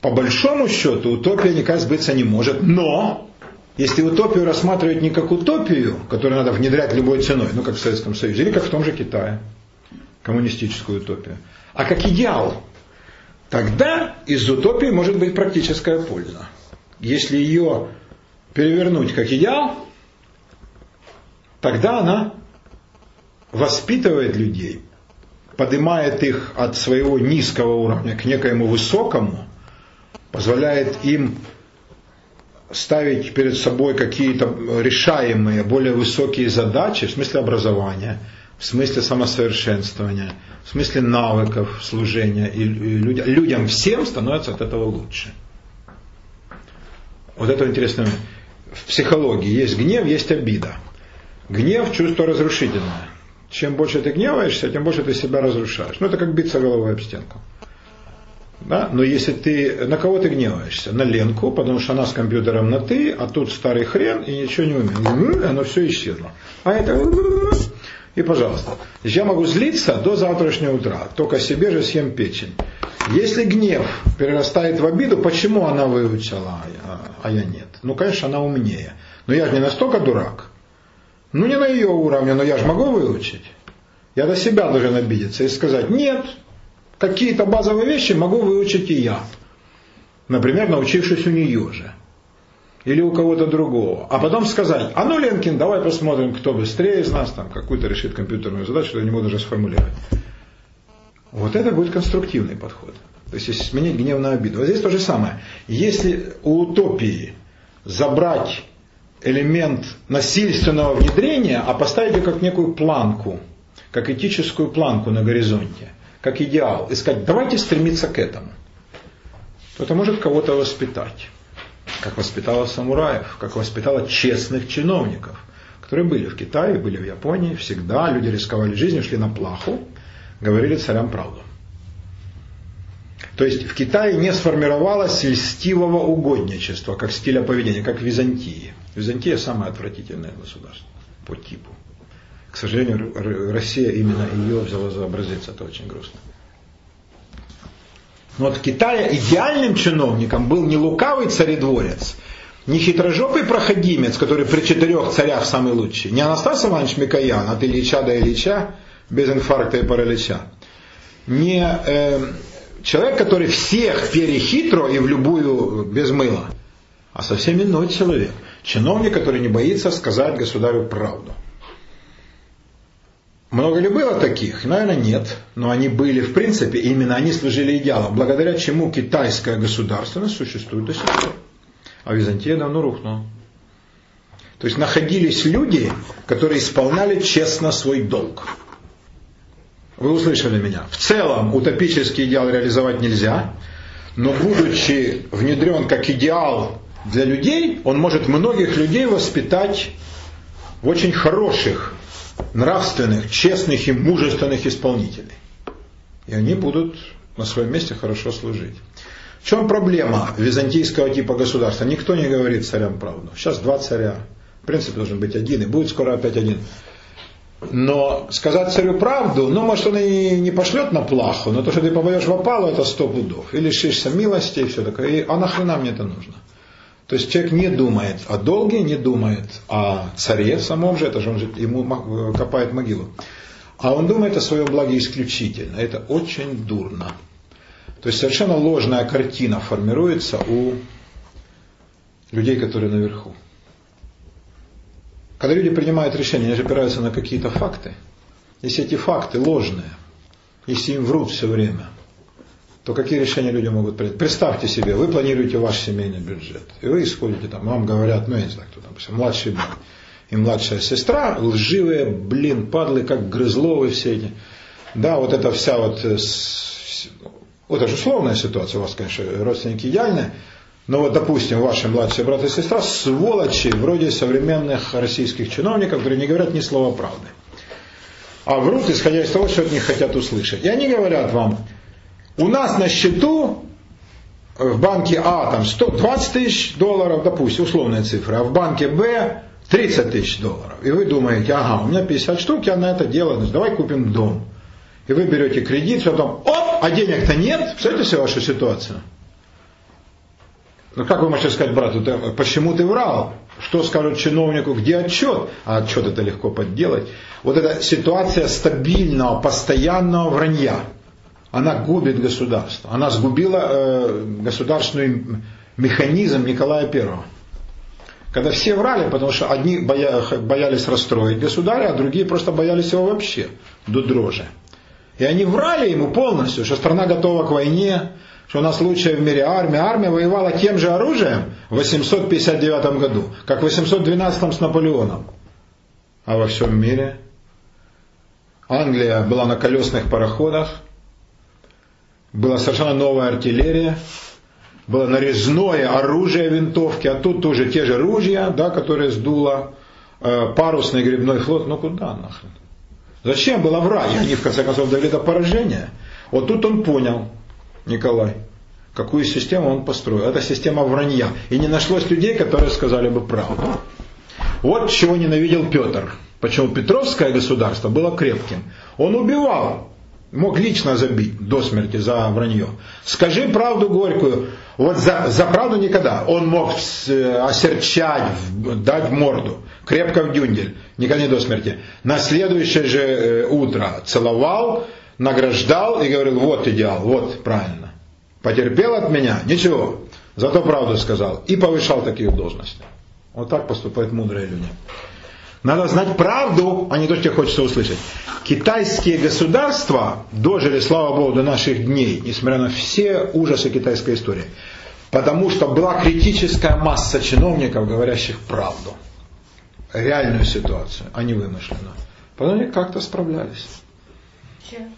По большому счету утопия никак сбыться не может, но если утопию рассматривать не как утопию, которую надо внедрять любой ценой, ну как в Советском Союзе, или как в том же Китае, коммунистическую утопию, а как идеал, тогда из утопии может быть практическая польза. Если ее перевернуть как идеал, тогда она воспитывает людей, поднимает их от своего низкого уровня к некоему высокому, позволяет им ставить перед собой какие-то решаемые, более высокие задачи в смысле образования, в смысле самосовершенствования, в смысле навыков служения. И людям, людям всем становится от этого лучше. Вот это интересно. В психологии есть гнев, есть обида. Гнев – чувство разрушительное. Чем больше ты гневаешься, тем больше ты себя разрушаешь. Ну, это как биться головой об стенку. Да? Но если ты, на кого ты гневаешься? На Ленку, потому что она с компьютером на ты, а тут старый хрен и ничего не умеет. Оно все исчезло. А это... И пожалуйста. Я могу злиться до завтрашнего утра, только себе же съем печень. Если гнев перерастает в обиду, почему она выучила, а, а я нет? Ну, конечно, она умнее. Но я же не настолько дурак. Ну, не на ее уровне, но я же могу выучить. Я до себя должен обидеться и сказать, нет, какие-то базовые вещи могу выучить и я. Например, научившись у нее же. Или у кого-то другого. А потом сказать, а ну, Ленкин, давай посмотрим, кто быстрее из нас, там, какую-то решит компьютерную задачу, что я не могу даже сформулировать. Вот это будет конструктивный подход. То есть, если сменить гнев на обиду. Вот здесь то же самое. Если у утопии забрать элемент насильственного внедрения, а поставить ее как некую планку, как этическую планку на горизонте, как идеал, и сказать, давайте стремиться к этому, то это может кого-то воспитать. Как воспитала самураев, как воспитала честных чиновников, которые были в Китае, были в Японии, всегда люди рисковали жизнью, шли на плаху, говорили царям правду. То есть в Китае не сформировалось льстивого угодничества, как стиля поведения, как в Византии. Византия самое отвратительное государство по типу. К сожалению, Россия именно ее взяла за образец, это очень грустно. Но в Китае идеальным чиновником был не лукавый царедворец, не хитрожопый проходимец, который при четырех царях самый лучший, не Анастас Иванович Микоян от Ильича до Ильича, без инфаркта и паралича, не э, человек, который всех перехитро и в любую без мыла, а совсем иной человек. Чиновник, который не боится сказать государю правду. Много ли было таких? Наверное, нет. Но они были, в принципе, именно они служили идеалом, благодаря чему китайская государственность существует до сих пор. А Византия давно рухнула. То есть находились люди, которые исполняли честно свой долг. Вы услышали меня. В целом утопический идеал реализовать нельзя, но будучи внедрен как идеал для людей, он может многих людей воспитать в очень хороших нравственных, честных и мужественных исполнителей. И они будут на своем месте хорошо служить. В чем проблема византийского типа государства? Никто не говорит царям правду. Сейчас два царя. В принципе, должен быть один, и будет скоро опять один. Но сказать царю правду, ну, может, он и не пошлет на плаху, но то, что ты попадешь в опалу, это сто пудов. И лишишься милости, и все такое. И, а нахрена мне это нужно? То есть человек не думает о долге, не думает о царе самом же, это же он же ему копает могилу. А он думает о своем благе исключительно. Это очень дурно. То есть совершенно ложная картина формируется у людей, которые наверху. Когда люди принимают решения, они же опираются на какие-то факты. Если эти факты ложные, если им врут все время, то какие решения люди могут принять? Представьте себе, вы планируете ваш семейный бюджет, и вы исходите там, вам говорят, ну я не знаю, кто там, младший брат и младшая сестра, лживые, блин, падлы, как грызловы все эти. Да, вот эта вся вот, э, вот это же условная ситуация, у вас, конечно, родственники идеальные, но вот, допустим, ваши младшие брат и сестра сволочи, вроде современных российских чиновников, которые не говорят ни слова правды. А врут, исходя из того, что от них хотят услышать. И они говорят вам, у нас на счету в банке А там 120 тысяч долларов, допустим, условная цифра, а в банке Б 30 тысяч долларов. И вы думаете, ага, у меня 50 штук, я на это дело, значит, давай купим дом. И вы берете кредит, потом, оп, а денег-то нет. Представляете себе вашу ситуацию? Ну как вы можете сказать брату, ты, почему ты врал? Что скажут чиновнику, где отчет? А отчет это легко подделать. Вот эта ситуация стабильного, постоянного вранья, она губит государство. Она сгубила э, государственный механизм Николая Первого. Когда все врали, потому что одни боялись расстроить государя, а другие просто боялись его вообще до дрожи. И они врали ему полностью, что страна готова к войне, что у нас лучшая в мире армия. Армия воевала тем же оружием в 859 году, как в 812 с Наполеоном. А во всем мире Англия была на колесных пароходах, была совершенно новая артиллерия, было нарезное оружие винтовки, а тут тоже те же ружья, да, которые сдуло, э, парусный грибной флот, ну куда нахрен? Зачем было врать? Они в конце концов довели до поражения. Вот тут он понял, Николай, какую систему он построил. Это система вранья. И не нашлось людей, которые сказали бы правду. Вот чего ненавидел Петр. Почему Петровское государство было крепким. Он убивал мог лично забить до смерти за вранье. Скажи правду горькую. Вот за, за правду никогда. Он мог э, осерчать, дать морду, крепко в дюндель, никогда не до смерти. На следующее же э, утро целовал, награждал и говорил, вот идеал, вот правильно. Потерпел от меня, ничего, зато правду сказал. И повышал такие должности. Вот так поступают мудрые люди. Надо знать правду, а не то, что хочется услышать. Китайские государства дожили, слава Богу, до наших дней, несмотря на все ужасы китайской истории. Потому что была критическая масса чиновников, говорящих правду. Реальную ситуацию, а не вымышленную. Потом они как-то справлялись. Чем?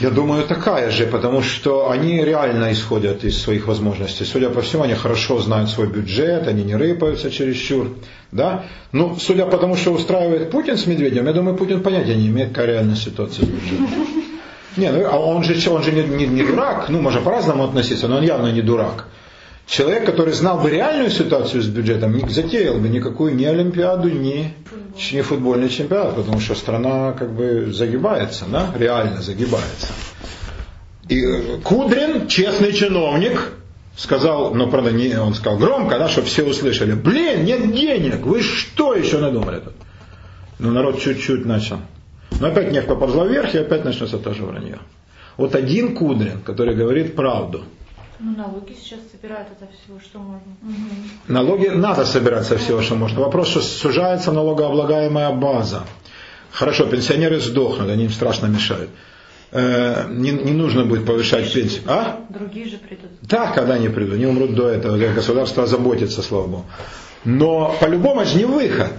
Я думаю, такая же, потому что они реально исходят из своих возможностей. Судя по всему, они хорошо знают свой бюджет, они не рыпаются чересчур. Да? Ну, судя по тому, что устраивает Путин с Медведем, я думаю, Путин понятия не имеет, какая реальная ситуация с бюджетом. Не, ну, а он же, он же не, не, не дурак, ну, можно по-разному относиться, но он явно не дурак. Человек, который знал бы реальную ситуацию с бюджетом, не затеял бы никакую ни Олимпиаду, ни, ни футбольный чемпионат, потому что страна как бы загибается, да, реально загибается. И Кудрин, честный чиновник, сказал, но правда не, он сказал громко, да, чтобы все услышали, блин, нет денег, вы что еще надумали тут? Ну народ чуть-чуть начал. Но опять нефть поползла вверх, и опять начнется тоже вранье. Вот один Кудрин, который говорит правду – ну, налоги сейчас собирают это всего, что можно. Угу. Налоги надо собирать со всего, что можно. Вопрос, что сужается налогооблагаемая база. Хорошо, пенсионеры сдохнут, они им страшно мешают. Э, не, не нужно будет повышать пенсию. А? Другие же придут. Да, когда они придут, они умрут до этого. Государство заботится, слава Богу. Но по-любому же не выход.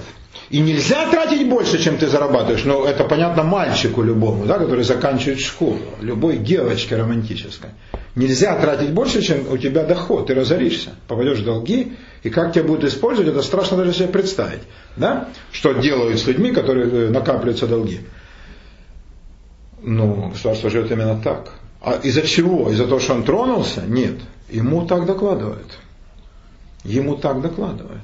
И нельзя тратить больше, чем ты зарабатываешь. Но это понятно мальчику любому, да, который заканчивает школу. Любой девочке романтической. Нельзя тратить больше, чем у тебя доход. Ты разоришься, попадешь в долги. И как тебя будут использовать, это страшно даже себе представить. Да? Что делают с людьми, которые э, накапливаются долги. Ну, государство живет именно так. А из-за чего? Из-за того, что он тронулся? Нет. Ему так докладывают. Ему так докладывают.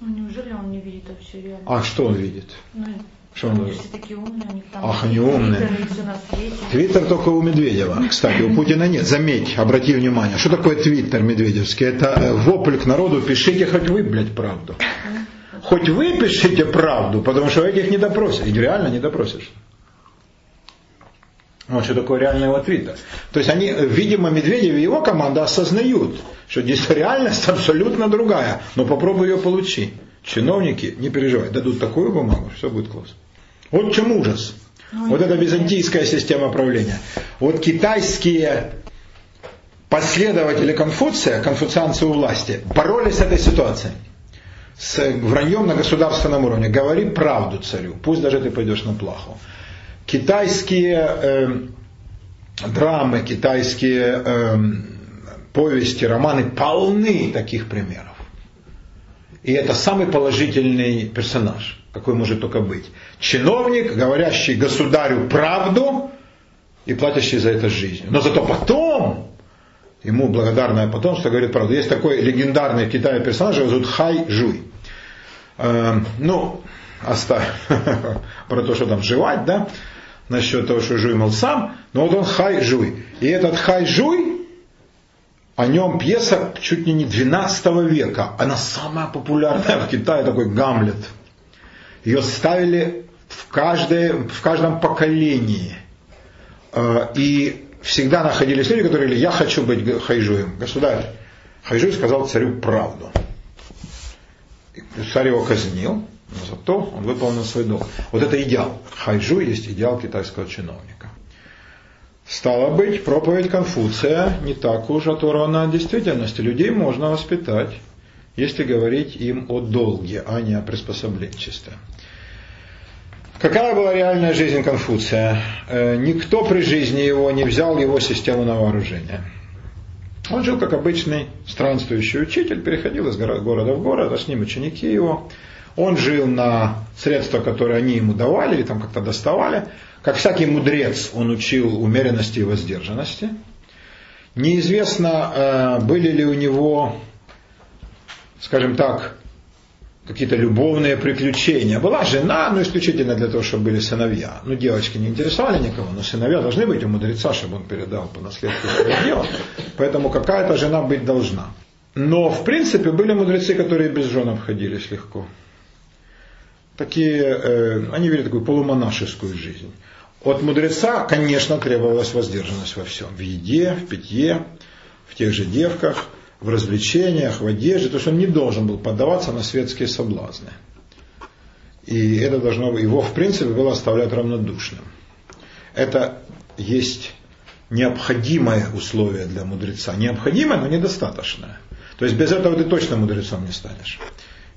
Ну неужели он не видит вообще реально? А что он видит? Ну, Что Они он все такие умные, у них там Ах, они умные. Твиттер только у Медведева, кстати, у Путина нет. Заметь, обрати внимание, что такое Твиттер медведевский? Это э, вопль к народу, пишите хоть вы, блядь, правду. Хоть вы пишите правду, потому что этих не допросишь. И реально не допросишь. Вот что такое реальный его твиттер. То есть они, видимо, Медведев и его команда осознают, что здесь реальность абсолютно другая. Но попробуй ее получи. Чиновники, не переживай, дадут такую бумагу, все будет классно. Вот в чем ужас. Вот это византийская система правления. Вот китайские последователи Конфуция, конфуцианцы у власти, боролись с этой ситуацией. С враньем на государственном уровне. Говори правду царю, пусть даже ты пойдешь на плаху. Китайские э, драмы, китайские э, повести, романы полны таких примеров. И это самый положительный персонаж, какой может только быть. Чиновник, говорящий государю правду и платящий за это жизнью. Но зато потом, ему благодарное потомство говорит правду. Есть такой легендарный в Китае персонаж, его зовут Хай Жуй. Э, ну, оставь про то, что там жевать, да, насчет того, что Жуй мол сам, но вот он Хай Жуй. И этот Хай Жуй, о нем пьеса чуть ли не 12 века. Она самая популярная в Китае, такой Гамлет. Ее ставили в, каждое, в каждом поколении. Э, И всегда находились люди, которые говорили, я хочу быть хайжуем. Государь, хайжуй сказал царю правду. И Царь его казнил, но зато он выполнил свой долг. Вот это идеал. Хайжу есть идеал китайского чиновника. Стало быть, проповедь Конфуция не так уж оторвана от действительности. Людей можно воспитать, если говорить им о долге, а не о приспособленчестве. Какая была реальная жизнь Конфуция? Э, Никто при жизни его не взял его систему на вооружение. Он жил как обычный странствующий учитель, переходил из горо- города в город, а с ним ученики его. Он жил на средства, которые они ему давали или там как-то доставали. Как всякий мудрец, он учил умеренности и воздержанности. Неизвестно, э, были ли у него, скажем так, какие-то любовные приключения. Была жена, но исключительно для того, чтобы были сыновья. Ну, девочки не интересовали никого, но сыновья должны быть у мудреца, чтобы он передал по наследству свое дело. Поэтому какая-то жена быть должна. Но, в принципе, были мудрецы, которые без жен обходились легко. Такие, э, они вели такую полумонашескую жизнь. От мудреца, конечно, требовалась воздержанность во всем. В еде, в питье, в тех же девках, в развлечениях, в одежде. То есть он не должен был поддаваться на светские соблазны. И это должно его, в принципе, было оставлять равнодушным. Это есть необходимое условие для мудреца. Необходимое, но недостаточное. То есть без этого ты точно мудрецом не станешь.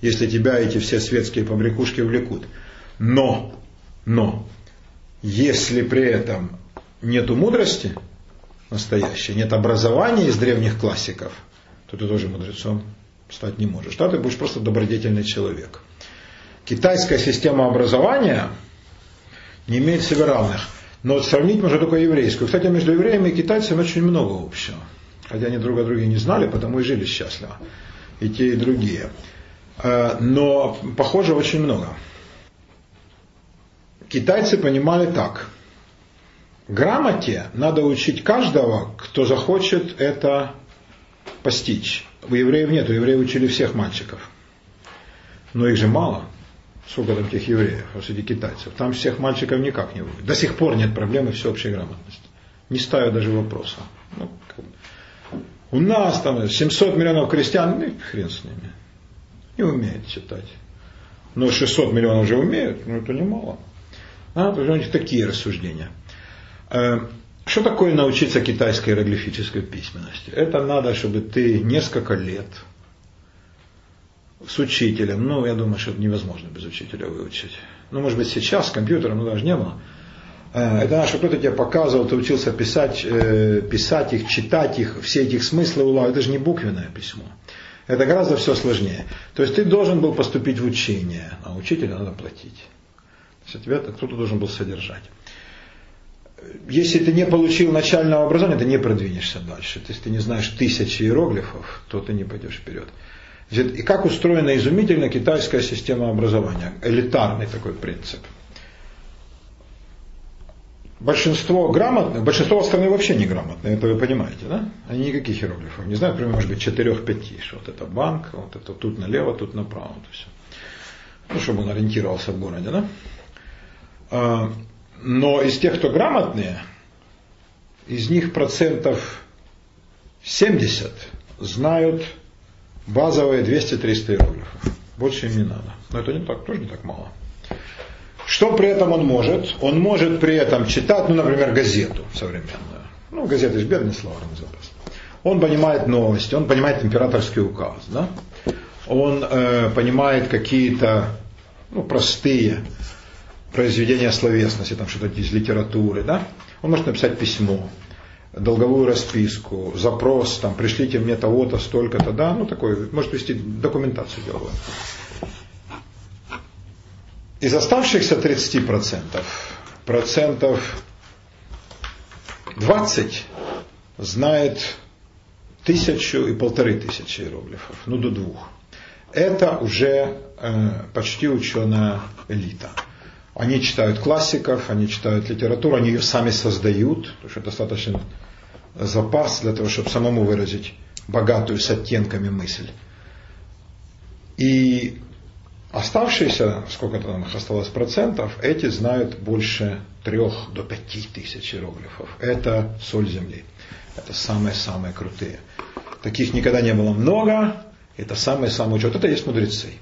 Если тебя эти все светские побрякушки влекут. Но, но, если при этом нету мудрости настоящей, нет образования из древних классиков, то ты тоже мудрецом стать не можешь. Да, ты будешь просто добродетельный человек. Китайская система образования не имеет себе равных. Но сравнить можно только еврейскую. Кстати, между евреями и китайцами очень много общего. Хотя они друг о друге не знали, потому и жили счастливо. И те, и другие. Но похоже очень много. Китайцы понимали так. Грамоте надо учить каждого, кто захочет это постичь. У евреев нет, у евреев учили всех мальчиков. Но их же мало. Сколько там тех евреев, среди китайцев. Там всех мальчиков никак не будет. До сих пор нет проблемы всеобщей грамотности. Не ставят даже вопроса. Ну, у нас там 700 миллионов крестьян, ну, хрен с ними. Не умеют читать. Но 600 миллионов уже умеют, ну это немало. А, у них такие рассуждения. Что такое научиться китайской иероглифической письменности? Это надо, чтобы ты несколько лет с учителем, ну, я думаю, что это невозможно без учителя выучить. Ну, может быть, сейчас с компьютером, ну, даже не было. Это надо, чтобы кто-то тебе показывал, ты учился писать, писать их, читать их, все этих смыслы улавливать. Это же не буквенное письмо. Это гораздо все сложнее. То есть ты должен был поступить в учение, а учителя надо платить. То есть тебя кто-то должен был содержать. Если ты не получил начального образования, ты не продвинешься дальше. То есть ты не знаешь тысячи иероглифов, то ты не пойдешь вперед. И как устроена изумительно китайская система образования. Элитарный такой принцип. большинство грамотных, большинство страны вообще не грамотные, это вы понимаете, да? Они никаких иероглифов не знают, примерно, может быть, четырех-пяти, что вот это банк, вот это тут налево, тут направо, вот все. Ну, чтобы он ориентировался в городе, да? Но из тех, кто грамотные, из них процентов 70 знают базовые 200-300 иероглифов. Больше им не надо. Но это не так, тоже не так мало. Что при этом он может? Он может при этом читать, ну, например, газету современную. Ну, газеты же бедный словарный запас. Он понимает новости, он понимает императорский указ, да? Он э, понимает какие-то ну, простые произведения словесности, там что-то из литературы, да? Он может написать письмо, долговую расписку, запрос, там, пришлите мне того-то, столько-то, да, ну, такой, может вести документацию деловую. Из оставшихся 30% процентов 20 знает тысячу и полторы тысячи иероглифов, ну до двух. Это уже э, почти ученая элита. Они читают классиков, они читают литературу, они ее сами создают, потому что достаточно запас для того, чтобы самому выразить богатую с оттенками мысль. И Оставшиеся, сколько там их осталось процентов, эти знают больше трех до пяти тысяч иероглифов. Это соль земли. Это самые-самые крутые. Таких никогда не было много. Это самые-самые ученые. Вот это есть мудрецы.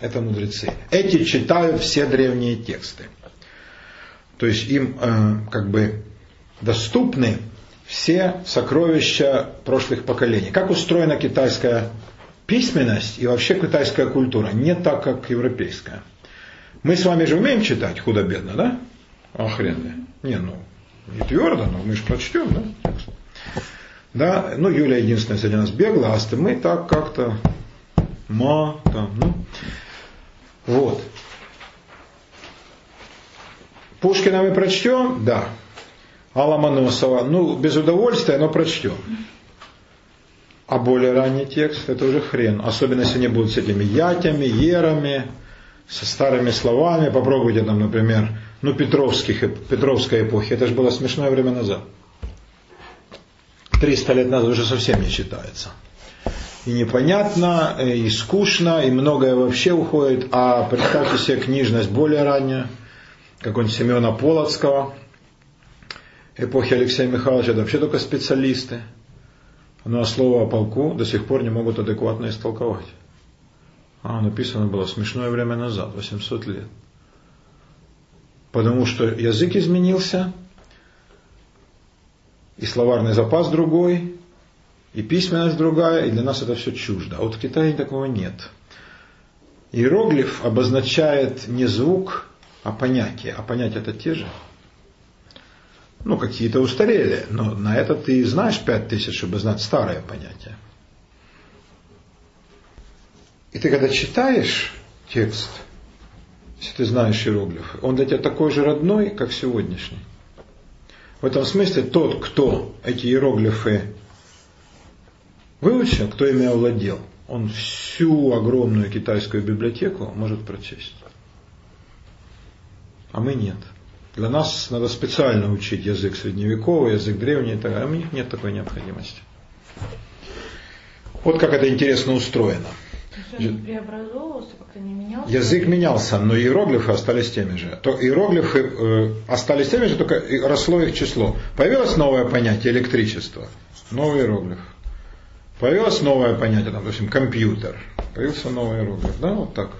Это мудрецы. Эти читают все древние тексты. То есть им э, как бы доступны все сокровища прошлых поколений. Как устроена китайская письменность и вообще китайская культура не так, как европейская. Мы с вами же умеем читать худо-бедно, да? Хрен Не, ну, не твердо, но мы же прочтем, да? Да, ну, Юля единственная среди нас бегла, а мы так как-то ма, там, ну. Вот. Пушкина мы прочтем? Да. Алла Маносова, ну, без удовольствия, но прочтем. А более ранний текст это уже хрен. Особенно если они будут с этими ятями, ерами, со старыми словами. Попробуйте там, например, ну, Петровских, Петровской эпохи. Это же было смешное время назад. 300 лет назад уже совсем не читается. И непонятно, и скучно, и многое вообще уходит. А представьте себе книжность более ранняя, какой-нибудь Семена Полоцкого, эпохи Алексея Михайловича, это вообще только специалисты. Но слово о полку до сих пор не могут адекватно истолковать. А, написано было смешное время назад, 800 лет. Потому что язык изменился, и словарный запас другой, и письменность другая, и для нас это все чуждо. А вот в Китае такого нет. Иероглиф обозначает не звук, а понятие. А понятия это те же – ну, какие-то устарели, но на это ты знаешь пять тысяч, чтобы знать старое понятие. И ты когда читаешь текст, если ты знаешь иероглифы, он для тебя такой же родной, как сегодняшний. В этом смысле тот, кто эти иероглифы выучил, кто ими овладел, он всю огромную китайскую библиотеку может прочесть. А мы нет. Для нас надо специально учить язык средневековый, язык древний, а у них нет такой необходимости. Вот как это интересно устроено. преобразовывался, как-то не менялся? Язык менялся, но иероглифы остались теми же. То иероглифы э, остались теми же, только росло их число. Появилось новое понятие электричество, новый иероглиф. Появилось новое понятие, там, допустим, компьютер. Появился новый иероглиф, да, вот так.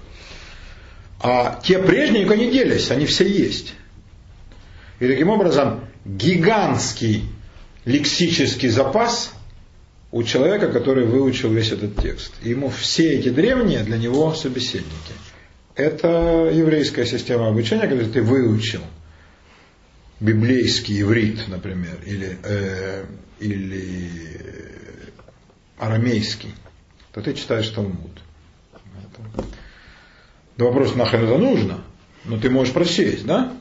А те прежние никуда не делись, они все есть. И таким образом гигантский лексический запас у человека, который выучил весь этот текст. И ему все эти древние для него собеседники. Это еврейская система обучения, когда ты выучил библейский иврит, например, или, э, или арамейский, то ты читаешь Талмуд. Да вопрос, нахрен это нужно? Но ты можешь прочесть, да?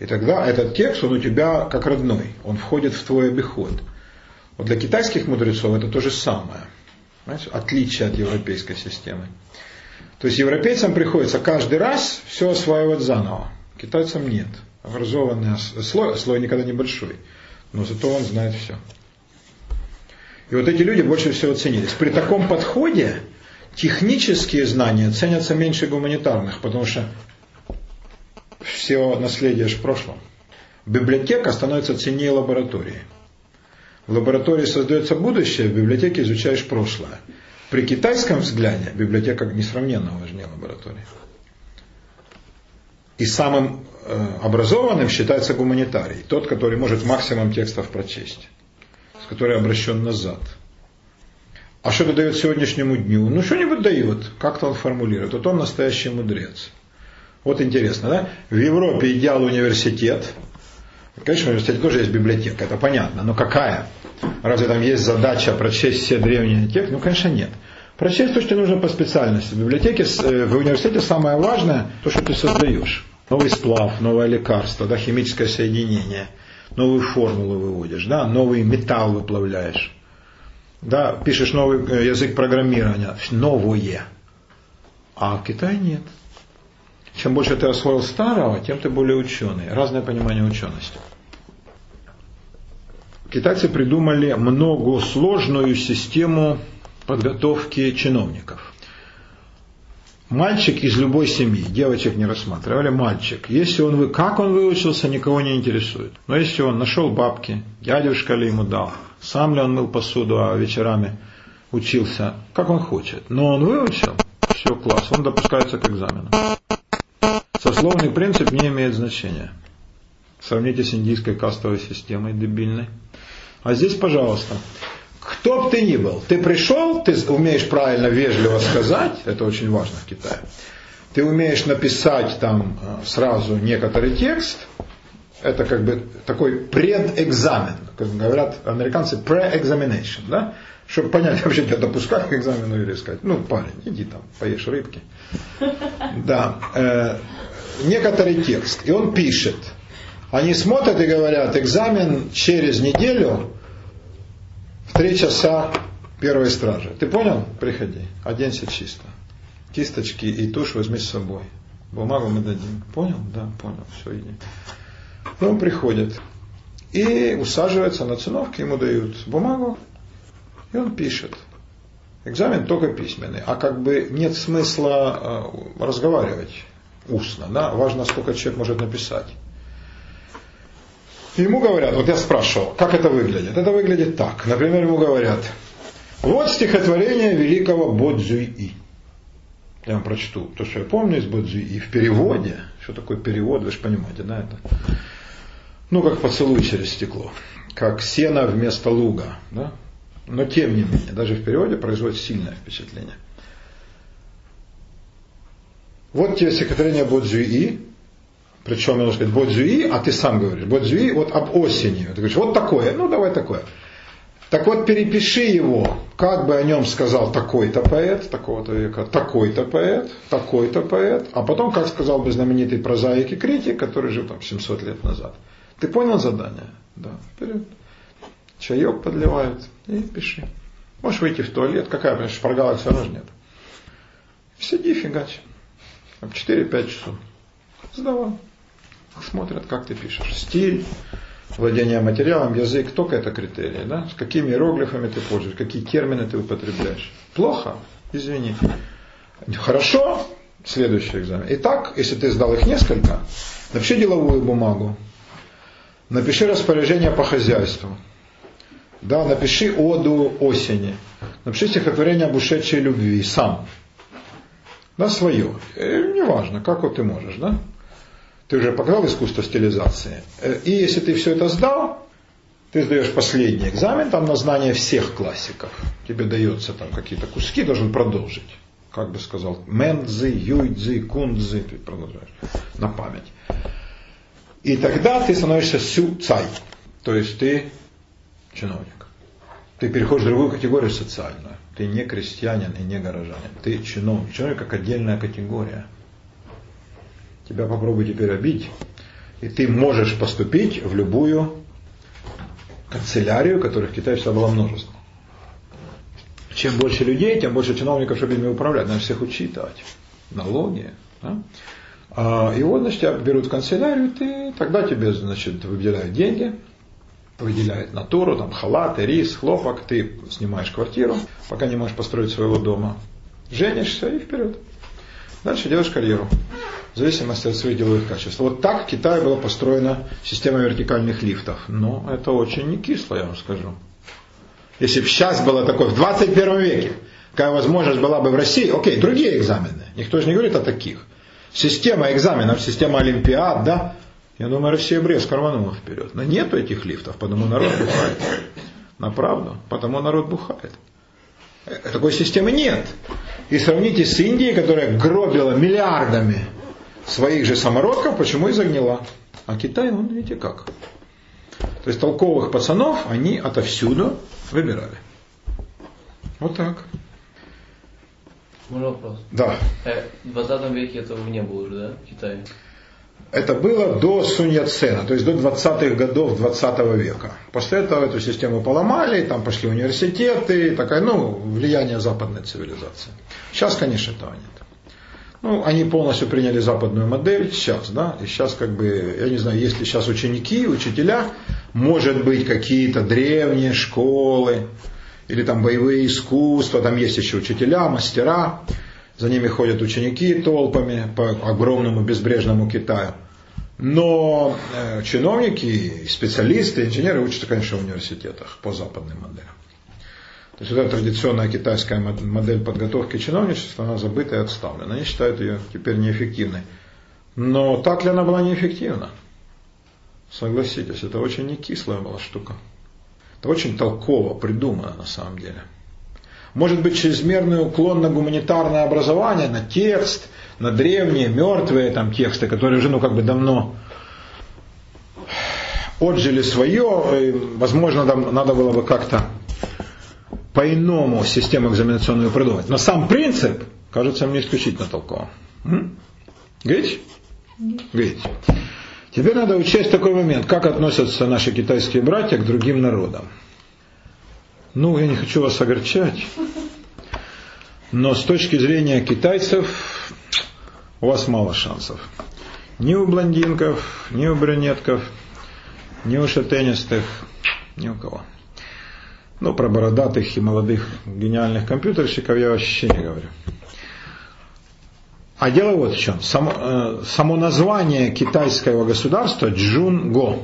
И тогда этот текст, он у тебя как родной, он входит в твой обиход. Вот для китайских мудрецов это то же самое. Знаете, отличие от европейской системы. То есть европейцам приходится каждый раз все осваивать заново. Китайцам нет. образованный слой, слой никогда не большой, но зато он знает все. И вот эти люди больше всего ценились. При таком подходе технические знания ценятся меньше гуманитарных, потому что все наследие в прошлом. Библиотека становится ценнее лаборатории. В лаборатории создается будущее, в библиотеке изучаешь прошлое. При китайском взгляде библиотека несравненно важнее лаборатории. И самым э, образованным считается гуманитарий, тот, который может максимум текстов прочесть который обращен назад. А что это дает сегодняшнему дню? Ну, что-нибудь дает, как-то он формулирует. Вот он настоящий мудрец. Вот интересно, да? В Европе идеал университет. Конечно, в университете тоже есть библиотека, это понятно. Но какая? Разве там есть задача прочесть все древние тексты? Ну, конечно, нет. Прочесть то, что нужно по специальности. В библиотеке, э, в университете самое важное, то, что ты создаешь. Новый сплав, новое лекарство, да, химическое соединение – новую формулу выводишь, да, новый металл выплавляешь, да, пишешь новый э, язык программирования, новое. А в Китае нет. Чем больше ты освоил старого, тем ты более ученый. Разное понимание учености. Китайцы придумали многосложную систему подготовки чиновников. Мальчик из любой семьи, девочек не рассматривали, мальчик. Если он, вы, как он выучился, никого не интересует. Но если он нашел бабки, дядюшка ли ему дал, сам ли он мыл посуду, а вечерами учился, как он хочет. Но он выучил, все, класс, он допускается к экзамену. Сословный принцип не имеет значения. Сравните с индийской кастовой системой дебильной. А здесь, пожалуйста, кто бы ты ни был, ты пришел, ты умеешь правильно, вежливо сказать, это очень важно в Китае. Ты умеешь написать там э, сразу некоторый текст, это как бы такой предэкзамен, как говорят американцы, pre-examination, да? Чтобы понять, вообще тебя допускать к экзамену или сказать, ну, парень, иди там, поешь рыбки. Да. Э, некоторый текст, и он пишет. Они смотрят и говорят, экзамен через неделю, три часа первой стражи. Ты понял? Приходи, оденься чисто. Кисточки и тушь возьми с собой. Бумагу мы дадим. Понял? Да, понял. Все, иди. Ну, он приходит и усаживается на циновке, ему дают бумагу, и он пишет. Экзамен только письменный, а как бы нет смысла э, разговаривать устно, да? важно, сколько человек может написать. Ему говорят, вот я спрашивал, как это выглядит? Это выглядит так. Например, ему говорят, вот стихотворение великого Бодзюи. Я вам прочту то, что я помню из Бодзюи. В переводе, что такое перевод, вы же понимаете, да, это, ну, как поцелуй через стекло, как сено вместо луга, да, но тем не менее, даже в переводе производит сильное впечатление. Вот тебе стихотворение Бодзюи, причем, нужно сказать, бодзюи, а ты сам говоришь, бодзюи вот об осени. Ты говоришь, вот такое, ну давай такое. Так вот, перепиши его, как бы о нем сказал такой-то поэт, такого-то века, такой-то поэт, такой-то поэт, а потом, как сказал бы знаменитый прозаик и критик, который жил там 700 лет назад. Ты понял задание? Да, вперед. Чаек подливают и пиши. Можешь выйти в туалет, какая, что шпаргалок все равно нет. Сиди, фигач. 4-5 часов. Сдавал смотрят, как ты пишешь. Стиль, владение материалом, язык, только это критерии. Да? С какими иероглифами ты пользуешься, какие термины ты употребляешь. Плохо, извини. Хорошо, следующий экзамен. Итак, если ты сдал их несколько, напиши деловую бумагу, напиши распоряжение по хозяйству, да, напиши оду осени, напиши стихотворение об ушедшей любви сам. Да, свое. И неважно, как вот ты можешь, да? Ты уже показал искусство стилизации. Э, и если ты все это сдал, ты сдаешь последний экзамен там на знание всех классиков. Тебе дается там какие-то куски, должен продолжить. Как бы сказал, Мэнцзы, Юйцзы, Кунцзы, ты продолжаешь на память. И тогда ты становишься сю цай, то есть ты чиновник. Ты переходишь в другую категорию социальную. Ты не крестьянин и не горожанин. Ты чиновник. Чиновник как отдельная категория тебя попробуй теперь обидеть, и ты можешь поступить в любую канцелярию, которых в Китае всегда было множество. Чем больше людей, тем больше чиновников, чтобы ими управлять. Надо всех учитывать. Налоги. Да? А, и вот, значит, тебя берут в канцелярию, ты, тогда тебе, значит, выделяют деньги, выделяют натуру, там халаты, рис, хлопок, ты снимаешь квартиру, пока не можешь построить своего дома, женишься и вперед. Дальше делаешь карьеру, в зависимости от своих деловых качеств. Вот так в Китае была построена система вертикальных лифтов. Но это очень не кисло, я вам скажу. Если бы сейчас было такое, в 21 веке, какая возможность была бы в России, окей, другие экзамены, никто же не говорит о таких. Система экзаменов, система олимпиад, да, я думаю, Россия Брест рванула вперед. Но нету этих лифтов, потому народ бухает. На правду, потому народ бухает. Э, такой системы нет. И сравните с Индией, которая гробила миллиардами своих же самородков, почему и загнила. А Китай, он, видите как. То есть толковых пацанов они отовсюду выбирали. Вот так. Можно вопрос? Да. Э, в 20 веке этого не было уже, да, в Китае? Это было до Сунь Яцена, то есть до 20-х годов 20 века. После этого эту систему поломали, там пошли университеты, такая, ну, влияние западной цивилизации. Сейчас, конечно, этого нет. Ну, они полностью приняли западную модель сейчас, да, и сейчас как бы, я не знаю, если сейчас ученики, учителя, может быть, какие-то древние школы, или там боевые искусства, там есть еще учителя, мастера, за ними ходят ученики толпами по огромному безбрежному Китаю. Но э, чиновники, специалисты, инженеры учатся, конечно, в университетах по западным моделям. То есть вот традиционная китайская модель подготовки чиновничества, она забыта и отставлена. Они считают ее теперь неэффективной. Но так ли она была неэффективна? Согласитесь, это очень не кислая была штука. Это очень толково придумано на самом деле. Может быть, чрезмерный уклон на гуманитарное образование, на текст, на древние, мертвые там тексты, которые уже ну, как бы давно отжили свое, и, возможно, там надо было бы как-то по-иному систему экзаменационную придумать. Но сам принцип кажется мне исключительно толковым. Говорите? Говорите. Теперь надо учесть такой момент, как относятся наши китайские братья к другим народам. Ну, я не хочу вас огорчать, но с точки зрения китайцев у вас мало шансов. Ни у блондинков, ни у брюнетков, ни у шатенистых, ни у кого. Ну, про бородатых и молодых гениальных компьютерщиков я вообще не говорю. А дело вот в чем. Само, э, само название китайского государства Джунго.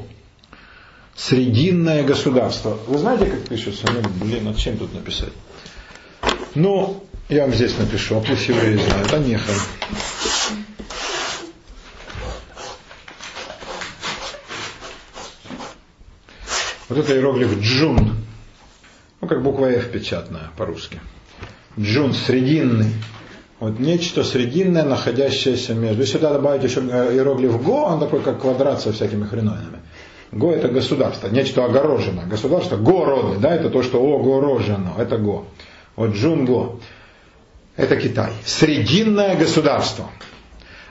Срединное государство. Вы знаете, как пишется? Ну, блин, над чем тут написать? Ну, я вам здесь напишу, а пусть евреи знают, а нехай. Вот это иероглиф джун. Ну, как буква F печатная по-русски. Джун срединный. Вот нечто срединное, находящееся между. Если сюда добавить еще э, иероглиф Го, он такой как квадрат со всякими хреновинами. Го это государство, нечто огорожено. Государство городы, да, это то, что огорожено, это Го. Вот Джунго, это Китай. Срединное государство.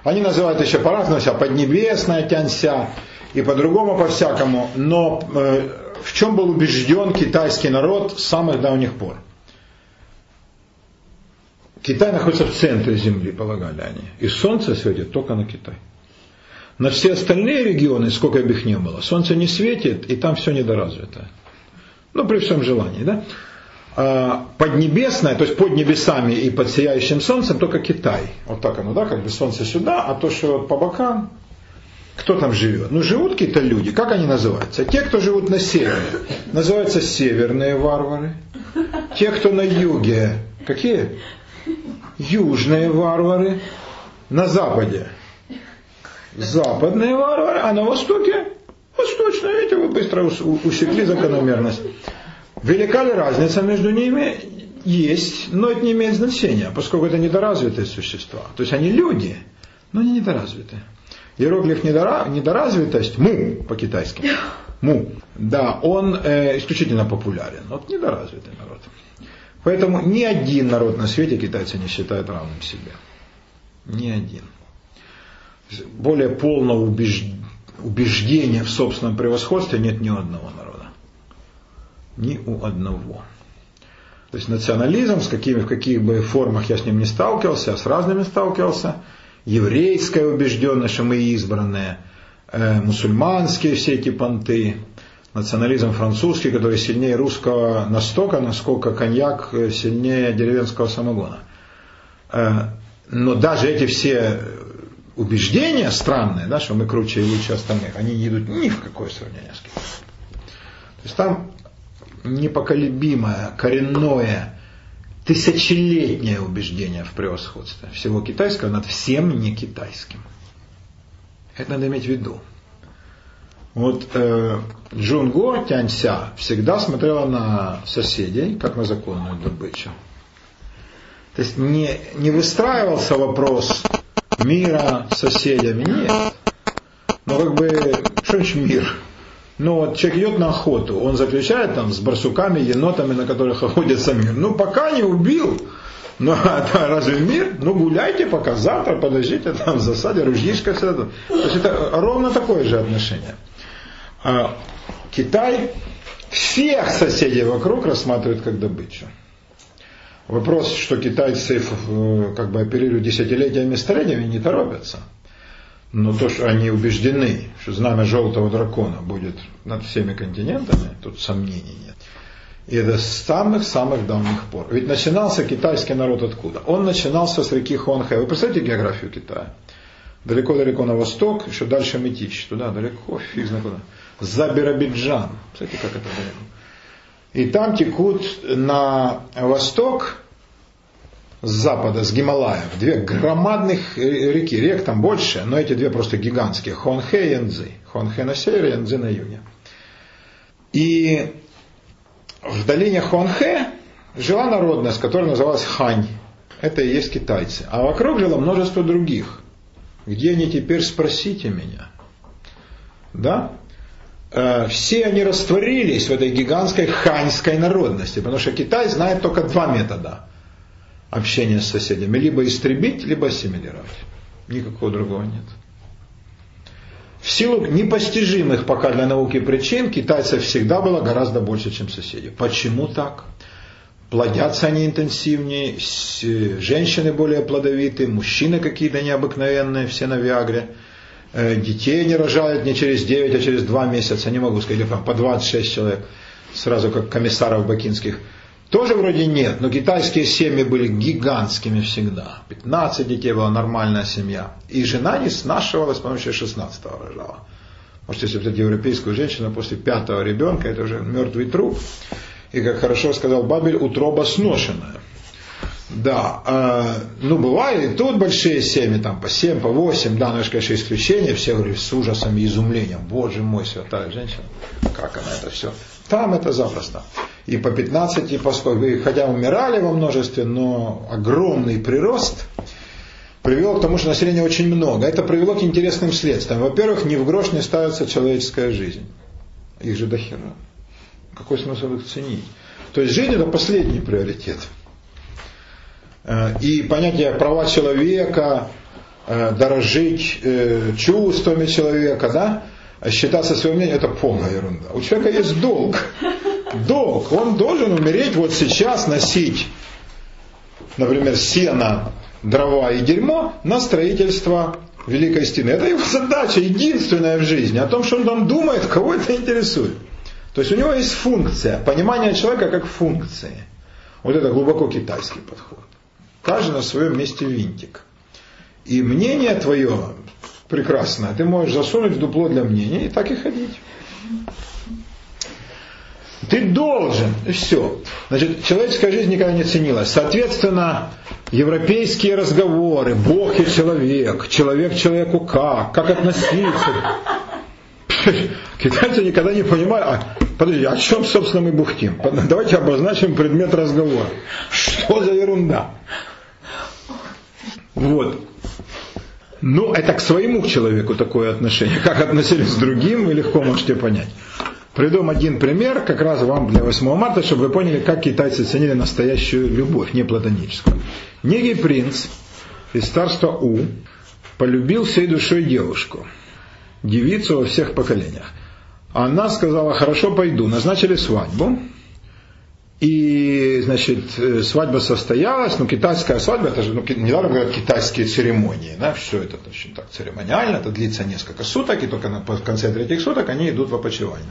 Они называют еще по-разному себя Поднебесная Тянься и по-другому по-всякому. Но э, в чем был убежден китайский народ с самых давних пор? Китай находится в центре Земли, полагали они. И солнце светит только на Китай. На все остальные регионы, сколько бы их ни было, солнце не светит, и там все недоразвито. Ну, при всем желании, да? А поднебесное, то есть под небесами и под сияющим солнцем, только Китай. Вот так оно, да, как бы солнце сюда, а то, что по бокам, кто там живет? Ну, живут какие-то люди, как они называются? Те, кто живут на севере, называются северные варвары. Те, кто на юге, какие? южные варвары, на западе западные варвары, а на востоке восточные. Видите, вы быстро усекли закономерность. Велика ли разница между ними? Есть, но это не имеет значения, поскольку это недоразвитые существа. То есть они люди, но они недоразвитые. Иероглиф недора, недоразвитость, му по-китайски, му, да, он э, исключительно популярен. Вот недоразвитый народ. Поэтому ни один народ на свете китайцы не считают равным себе. Ни один. Более полного убеждения в собственном превосходстве нет ни у одного народа. Ни у одного. То есть национализм, с какими, в каких бы формах я с ним не сталкивался, я с разными сталкивался, еврейская убежденность, что мы избранные, э, мусульманские все эти понты, национализм французский, который сильнее русского настолько, насколько коньяк сильнее деревенского самогона. Э, но даже эти все убеждения странные, да, что мы круче и лучше остальных, они не идут ни в какое сравнение с кем. То есть там непоколебимое, коренное, тысячелетнее убеждение в превосходстве всего китайского над всем не китайским. Это надо иметь в виду. Вот э, Джун Тянься всегда смотрела на соседей, как на законную добычу. То есть не, не выстраивался вопрос мира с соседями, нет. Но как бы, что значит мир? Ну вот человек идет на охоту, он заключает там с барсуками, енотами, на которых охотится мир. Ну пока не убил, ну, а разве мир? Ну, гуляйте пока, завтра подождите, там в засаде, ружьишко все это. То есть это ровно такое же отношение. А Китай всех соседей вокруг рассматривает как добычу. Вопрос, что китайцы э, как бы оперируют десятилетиями, столетиями, не торопятся. Но то, что они убеждены, что знамя желтого дракона будет над всеми континентами, тут сомнений нет. И это с самых-самых давних пор. Ведь начинался китайский народ откуда? Он начинался с реки Хуанхэ. Вы представляете географию Китая? Далеко-далеко на восток, еще дальше Метич, туда далеко, фиг знает куда. За Биробиджан. Представляете, как это далеко? И там текут на восток с запада, с Гималаев, две громадных реки. Рек там больше, но эти две просто гигантские. Хуанхэ и Янцзы. Хуанхэ на севере, Янцзы на юге. И в долине Хуанхэ жила народность, которая называлась Хань. Это и есть китайцы. А вокруг жило множество других. Где они теперь, спросите меня. Да? Э, все они растворились в этой гигантской ханьской народности, потому что Китай знает только два метода общения с соседями. Либо истребить, либо ассимилировать. Никакого другого нет. В силу непостижимых пока для науки причин китайцев всегда было гораздо больше, чем соседей. Почему так? Плодятся они интенсивнее, женщины более плодовитые, мужчины какие-то необыкновенные, все на Виагре. Э, детей не рожают не через 9, а через 2 месяца, не могу сказать, по 26 человек, сразу как комиссаров бакинских. Тоже вроде нет, но китайские семьи были гигантскими всегда. 15 детей была нормальная семья. И жена не снашивалась, по-моему, еще 16 рожала. Может, если взять европейскую женщину после пятого ребенка, это уже мертвый труп. И, как хорошо сказал Бабель, утроба сношенная. Да, э, ну бывали тут большие семьи, там по 7, по 8, да, но это, конечно, исключение, все говорят с ужасом и изумлением, боже мой, святая женщина, как она это все. Там это запросто. И по 15, и по сколько, хотя умирали во множестве, но огромный прирост привел к тому, что населения очень много. Это привело к интересным следствиям. Во-первых, ни в грош не ставится человеческая жизнь. Их же до хера. Какой смысл их ценить? То есть жизнь это последний приоритет. Э, и понятие права человека, э, дорожить э, чувствами человека, да, считаться своим мнением, это полная ерунда. У человека есть долг. Долг. Он должен умереть вот сейчас, носить, например, сено, дрова и дерьмо на строительство Великой Стены. Это его задача единственная в жизни. О том, что он там думает, кого это интересует. То есть у него есть функция, понимание человека как функции. Вот это глубоко китайский подход. Каждый на своем месте винтик. И мнение твое прекрасное, ты можешь засунуть в дупло для мнения и так и ходить. Ты должен, все. Значит, человеческая жизнь никогда не ценилась. Соответственно, европейские разговоры, Бог и человек, человек человеку как, как относиться. Китайцы никогда не понимают, а, подожди, о чем, собственно, мы бухтим? Давайте обозначим предмет разговора. Что за ерунда? Вот. Ну, это к своему человеку такое отношение. Как относились к другим, вы легко можете понять. Придум один пример, как раз вам для 8 марта, чтобы вы поняли, как китайцы ценили настоящую любовь, не платоническую. Некий принц из царства У полюбил всей душой девушку, девицу во всех поколениях. Она сказала, хорошо, пойду. Назначили свадьбу. И, значит, э, свадьба состоялась, ну, китайская свадьба, это же, ну, недаром говорят китайские церемонии, да, все это очень так церемониально, это длится несколько суток, и только на, в конце третьих суток они идут в опочивание.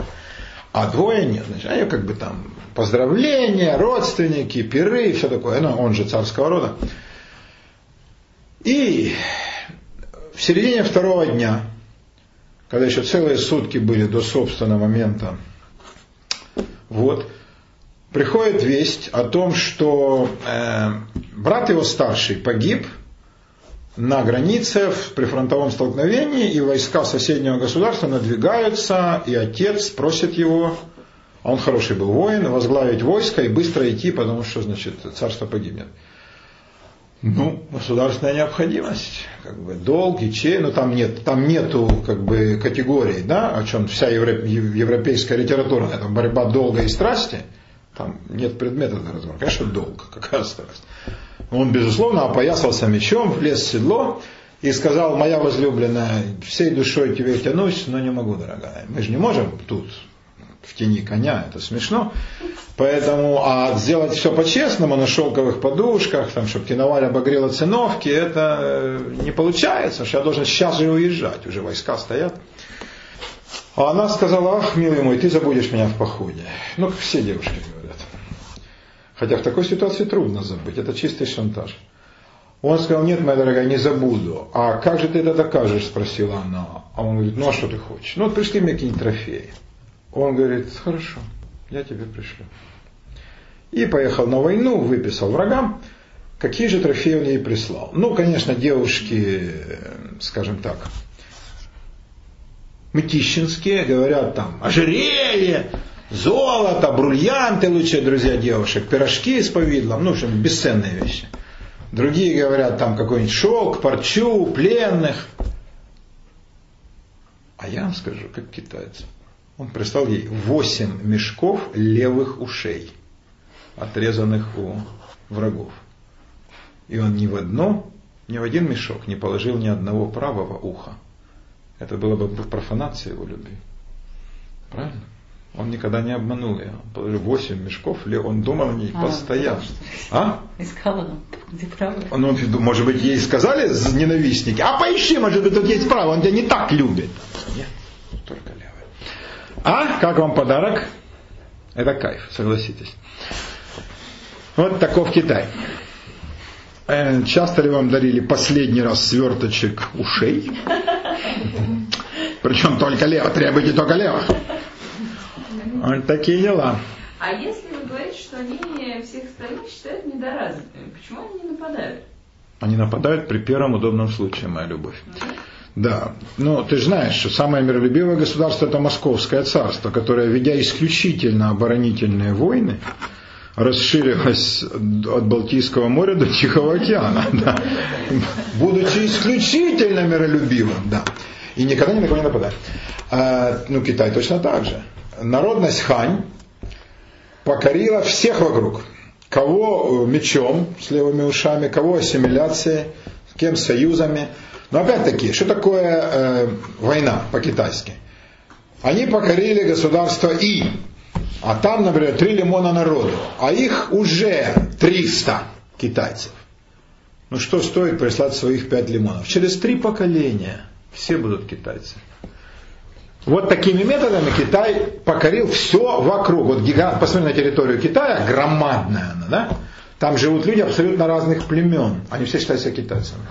А двое нет, значит, они как бы там поздравления, родственники, пиры и все такое, ну, он же царского рода. И в середине второго дня, когда еще целые сутки были до собственного момента, вот, приходит весть о том, что э, брат его старший погиб на границе в прифронтовом столкновении, и войска соседнего государства надвигаются, и отец просит его, он хороший был воин, возглавить войско и быстро идти, потому что, значит, царство погибнет. Ну, государственная необходимость, как бы долг и чей, но там нет, там нету как бы категорий, да, о чем вся европейская литература, это борьба долга и страсти, там нет предмета для разговора. Конечно, долг, какая страсть. Он, безусловно, опоясался мечом, влез в седло и сказал, моя возлюбленная, всей душой тебе тянусь, но не могу, дорогая. Мы же не можем тут в тени коня, это смешно. Поэтому, а сделать все по-честному, на шелковых подушках, там, чтобы киноваль обогрела циновки, это э, не получается, что я должен сейчас же уезжать, уже войска стоят. А она сказала, ах, милый мой, ты забудешь меня в походе. Ну, как все девушки говорят. Хотя в такой ситуации трудно забыть, это чистый шантаж. Он сказал, нет, моя дорогая, не забуду. А как же ты это докажешь, спросила она. А он говорит, ну а что ты хочешь? Ну вот пришли мне какие-нибудь трофеи. Он говорит, хорошо, я тебе пришлю. И поехал на войну, выписал врагам. Какие же трофеи он ей прислал? Ну, конечно, девушки, скажем так, мытищинские, говорят там ожерелье, золото, бриллианты, лучшие друзья девушек, пирожки с повидлом, ну, в общем, бесценные вещи. Другие говорят там какой-нибудь шелк, парчу, пленных. А я вам скажу, как китайцы. Он прислал ей восемь мешков левых ушей, отрезанных у врагов. И он ни в одно, ни в один мешок не положил ни одного правого уха. Это было бы профанация его любви. Правильно? Он никогда не обманул ее. Он положил восемь мешков, он думал о ней а, постоянно. А? Искала нам, где право. Ну, может быть, ей сказали ненавистники, а поищи, может быть, тут есть право, он тебя не так любит. Нет, только левое. А, как вам подарок? Это кайф, согласитесь. Вот таков Китай. Э, часто ли вам дарили последний раз сверточек ушей? Причем только лево, требуйте только лево. Вот такие дела. А если вы говорите, что они всех остальных считают недоразвитыми, почему они не нападают? Они нападают при первом удобном случае, моя любовь. Да, ну ты же знаешь, что самое миролюбивое государство это Московское царство, которое, ведя исключительно оборонительные войны, расширилось от Балтийского моря до Тихого океана, да. будучи исключительно миролюбивым, да, и никогда ни на кого не нападает. А, ну, Китай точно так же. Народность Хань покорила всех вокруг. Кого э, мечом с левыми ушами, кого ассимиляцией, с кем союзами. Но опять-таки, что такое э, война по-китайски? Они покорили государство И, а там, например, три лимона народу, а их уже 300 китайцев. Ну что стоит прислать своих пять лимонов? Через три поколения все будут китайцы. Вот такими методами Китай покорил все вокруг. Вот гигант, посмотри на территорию Китая, громадная она, да? Там живут люди абсолютно разных племен. Они все считают себя китайцами.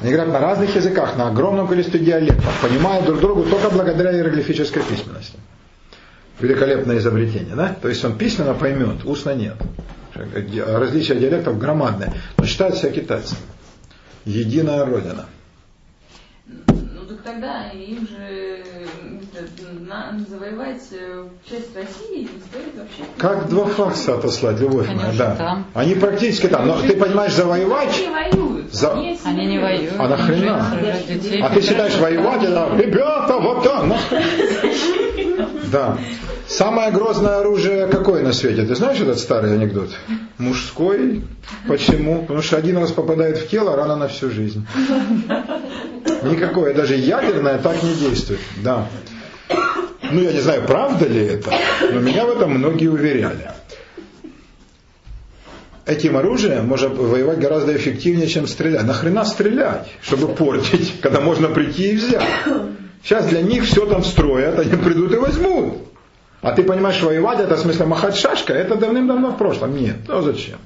Они говорят на разных языках, на огромном количестве диалектов, понимают друг другу только благодаря иероглифической письменности великолепное изобретение, да? То есть он письменно поймет, устно нет. Различия диалектов громадные, но считают себя китайцами. Единая Родина. Тогда им же завоевать э, часть России не стоит вообще. Как два факса отослать, любовь моя, да. Там. Они практически там. Но ты понимаешь, завоевать. Они не воюют. За... Они не воюют. А нахрена? А ты считаешь воевать, да? Ребята, вот там, Да. Самое грозное оружие какое на свете? Ты знаешь этот старый анекдот? Мужской. Почему? Потому что один раз попадает в тело, рано на всю жизнь. Никакое, даже ядерное так не действует. Да. Ну, я не знаю, правда ли это, но меня в этом многие уверяли. этим оружием можно воевать гораздо эффективнее, чем стрелять. Нахрена стрелять, чтобы портить, когда можно прийти и взять? Сейчас для них все там строят, они придут и возьмут. А ты понимаешь, воевать это в смысле махать шашкой, это давным-давно в прошлом. Нет, ну зачем?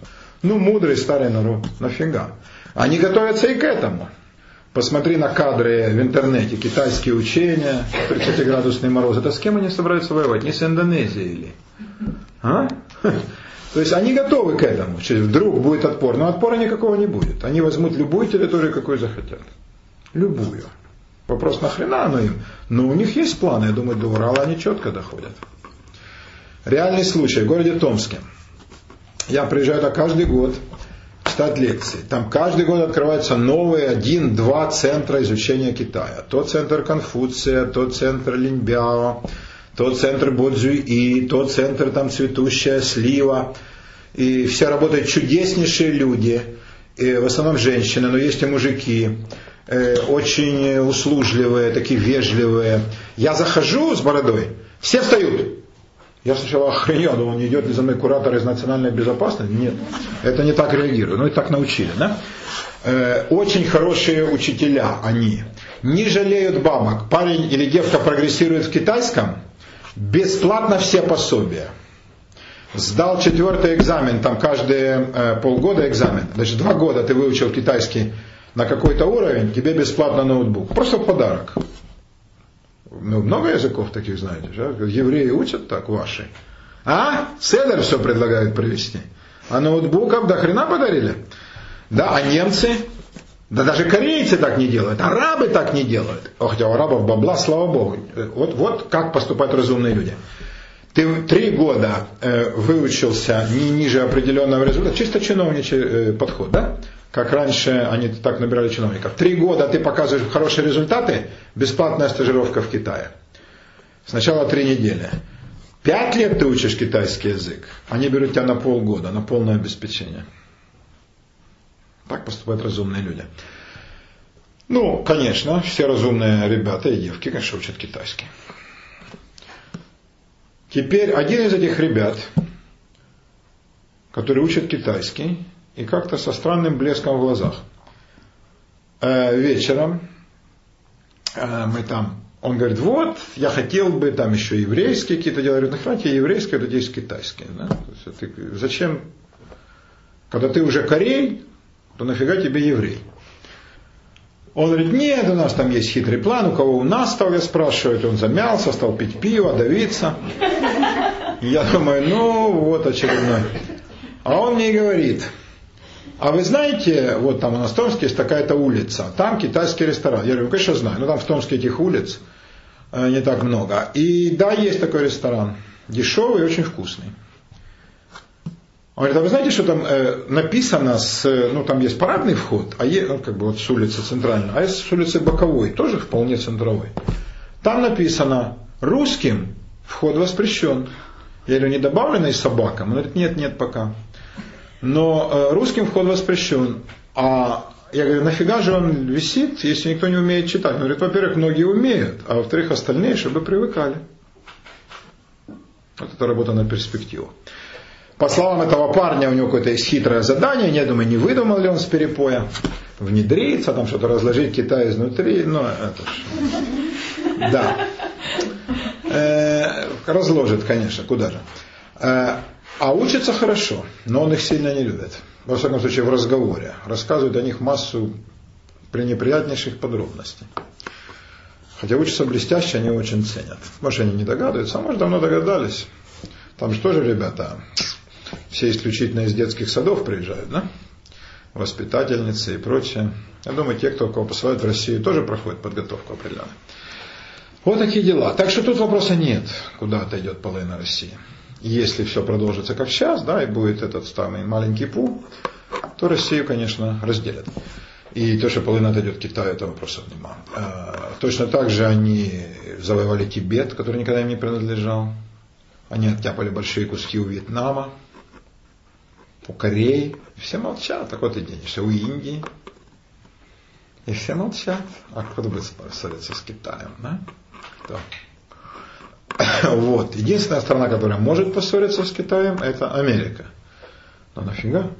Ну, мудрый старый народ, нафига. Они готовятся и к этому. Посмотри на кадры в интернете, китайские учения, 30-градусный мороз. Это с кем они собираются воевать? Не с Индонезией или? А? То есть они готовы к этому. Вдруг будет отпор. Но отпора никакого не будет. Они возьмут любую территорию, какую захотят. Любую. Вопрос, нахрена оно им? Но у них есть планы, я думаю, до Урала они четко доходят. Реальный случай в городе Томске. Я приезжаю туда каждый год читать лекции. Там каждый год открываются новые один-два центра изучения Китая. Тот центр Конфуция, тот центр Линьбяо, тот центр Бодзюи, тот центр там цветущая слива. И все работают чудеснейшие люди, и в основном женщины, но есть и мужики, э, очень услужливые, такие вежливые. Я захожу с бородой, все встают. Я сначала охренел, думал, не идет ли за мной куратор из национальной безопасности. Нет, это не так реагирую. Ну и так научили. Да? Э, очень хорошие учителя они. Не жалеют бабок. Парень или девка прогрессирует в китайском, бесплатно все пособия. Сдал четвертый экзамен, там каждые э, полгода экзамен. Значит, два года ты выучил китайский на какой-то уровень, тебе бесплатно ноутбук. Просто в подарок. Ну, много языков таких знаете, да? Евреи учат так ваши. А? Седер все предлагают привезти. А ноутбуков до хрена подарили? Да, а немцы? Да даже корейцы так не делают, арабы так не делают. Хотя у арабов бабла, слава богу. Вот, вот как поступают разумные люди. Ты три года э, выучился не ниже определенного результата, чисто чиновничий э, подход, да? как раньше они так набирали чиновников. Три года ты показываешь хорошие результаты, бесплатная стажировка в Китае. Сначала три недели. Пять лет ты учишь китайский язык, они берут тебя на полгода, на полное обеспечение. Так поступают разумные люди. Ну, конечно, все разумные ребята и девки, конечно, учат китайский. Теперь один из этих ребят, который учит китайский, и как-то со странным блеском в глазах. Э, вечером э, мы там, он говорит, вот, я хотел бы там еще еврейские какие-то дела. Я говорю, нахрена тебе еврейские, это здесь китайские. Да? Ты, зачем, когда ты уже корей, то нафига тебе еврей? Он говорит, нет, у нас там есть хитрый план, у кого у нас стал, я спрашиваю, он замялся, стал пить пиво, давиться. Я думаю, ну вот очередной. А он мне говорит, а вы знаете, вот там у нас в Томске есть такая-то улица, там китайский ресторан. Я говорю, ну, конечно, знаю, но там в Томске этих улиц э, не так много. И да, есть такой ресторан, дешевый и очень вкусный. Он говорит, а вы знаете, что там э, написано, с, ну там есть парадный вход, а есть, ну, как бы вот с улицы центральной, а есть с улицы боковой, тоже вполне центровой. Там написано, русским вход воспрещен. Я говорю, не добавлено собакам? Он говорит, нет, нет пока но э, русским вход воспрещен. А я говорю, нафига же он висит, если никто не умеет читать? Он говорит, во-первых, многие умеют, а во-вторых, остальные, чтобы привыкали. Вот это работа на перспективу. По словам этого парня, у него какое-то есть хитрое задание, я думаю, не выдумал ли он с перепоя, внедриться, там что-то разложить Китай изнутри, но это ж... Да. Э, разложит, конечно, куда же. Э, а учатся хорошо, но он их сильно не любит. Во всяком случае, в разговоре. Рассказывает о них массу пренеприятнейших подробностей. Хотя учатся блестяще, они очень ценят. Может, они не догадываются, а может, давно догадались. Там же тоже ребята, все исключительно из детских садов приезжают, да? Воспитательницы и прочее. Я думаю, те, кто кого посылают в Россию, тоже проходят подготовку определенную. Вот такие дела. Так что тут вопроса нет, куда отойдет половина России если все продолжится как сейчас, да, и будет этот самый маленький пул, то Россию, конечно, разделят. И то, что половина отойдет Китаю, это вопросов нема. А, точно так же они завоевали Тибет, который никогда им не принадлежал. Они оттяпали большие куски у Вьетнама, у Кореи. Все молчат. Так вот и денешься. У Индии. И все молчат. А кто будет ссориться с Китаем? Да? Кто? Вот. Единственная страна, которая может поссориться с Китаем, это Америка. Но нафига?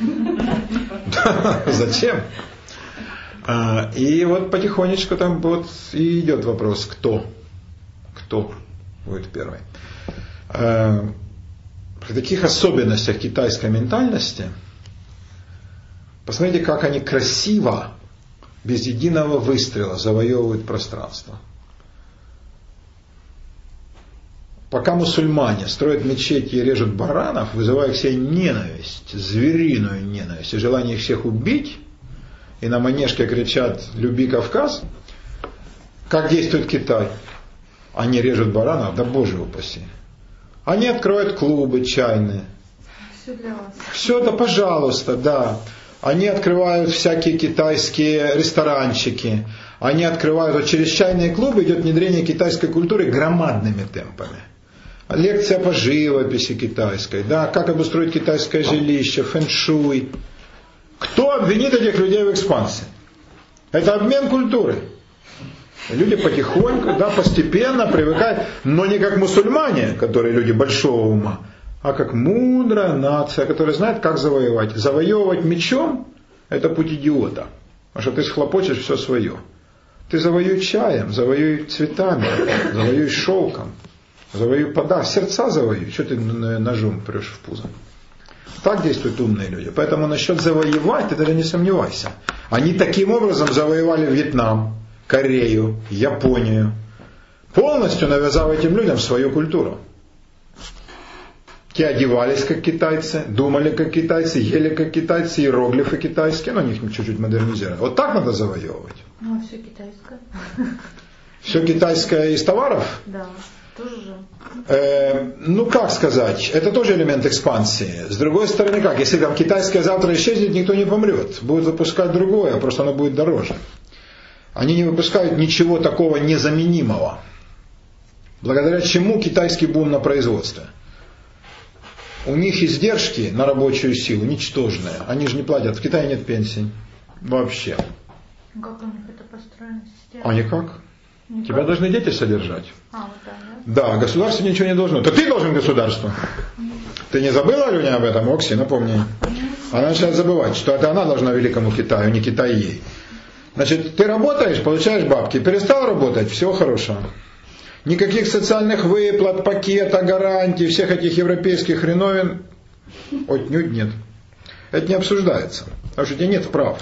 Зачем? А, и вот потихонечку там вот и идет вопрос, кто, кто будет первый. Таких особенностях китайской ментальности, посмотрите, как они красиво, без единого выстрела завоевывают пространство. Пока мусульмане строят мечети и режут баранов, вызывая к себе ненависть, звериную ненависть и желание их всех убить, и на манежке кричат «Люби Кавказ», как действует Китай? Они режут баранов, да боже упаси. Они откроют клубы чайные. Все для вас. Все это, пожалуйста, да. Они открывают всякие китайские ресторанчики. Они открывают, вот через чайные клубы идет внедрение китайской культуры громадными темпами. Лекция по живописи китайской, да, как обустроить китайское жилище, фэн-шуй. Кто обвинит этих людей в экспансии? Это обмен культуры. Люди потихоньку, да, постепенно привыкают, но не как мусульмане, которые люди большого ума, а как мудрая нация, которая знает, как завоевать. Завоевывать мечом – это путь идиота. Потому что ты схлопочешь все свое. Ты завоюй чаем, завоюй цветами, завоюй шелком, завоюй пода, сердца завоюй. Что ты ножом прешь в пузо? Так действуют умные люди. Поэтому насчет завоевать, ты даже не сомневайся. Они таким образом завоевали Вьетнам, Корею, Японию, полностью навязав этим людям свою культуру. Те одевались как китайцы, думали как китайцы, ели как китайцы, иероглифы китайские, но них чуть-чуть модернизировали. Вот так надо завоевывать. Ну, а все китайское. Все китайское из товаров? Да, тоже же. Э, ну, как сказать, это тоже элемент экспансии. С другой стороны, как, если там китайское завтра исчезнет, никто не помрет. Будут выпускать другое, просто оно будет дороже. Они не выпускают ничего такого незаменимого. Благодаря чему китайский бум на производстве – у них издержки на рабочую силу ничтожные. Они же не платят. В Китае нет пенсий. Вообще. Ну, как у них это построено? Система? А никак. Никак. Тебя должны дети содержать. А, вот так, да? Да, государство ничего не должно. Это ты должен государству. Ты не забыла, Аленя, об этом, Окси, напомни. Она начинает забывать, что это она должна великому Китаю, не Китай ей. Значит, ты работаешь, получаешь бабки, перестал работать, всего хорошего. Никаких социальных выплат, пакета, гарантий, всех этих европейских хреновин отнюдь нет. Это не обсуждается, потому что у тебя нет прав.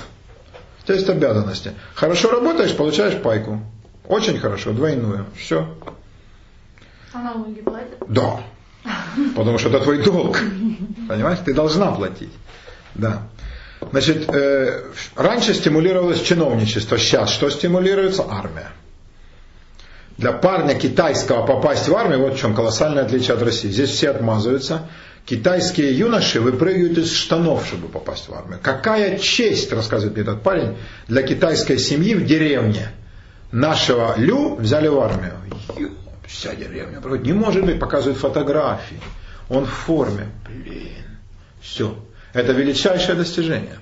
У тебя есть обязанности. Хорошо работаешь, получаешь пайку. Очень хорошо, двойную. Все. А налоги платят? Да. Потому что это твой долг. Понимаешь, ты должна платить. Да. Значит, э, раньше стимулировалось чиновничество, сейчас что стимулируется? Армия для парня китайского попасть в армию, вот в чем колоссальное отличие от России. Здесь все отмазываются. Китайские юноши выпрыгивают из штанов, чтобы попасть в армию. Какая честь, рассказывает мне этот парень, для китайской семьи в деревне. Нашего Лю взяли в армию. Вся деревня. Не может быть, показывают фотографии. Он в форме. Блин. Все. Это величайшее достижение.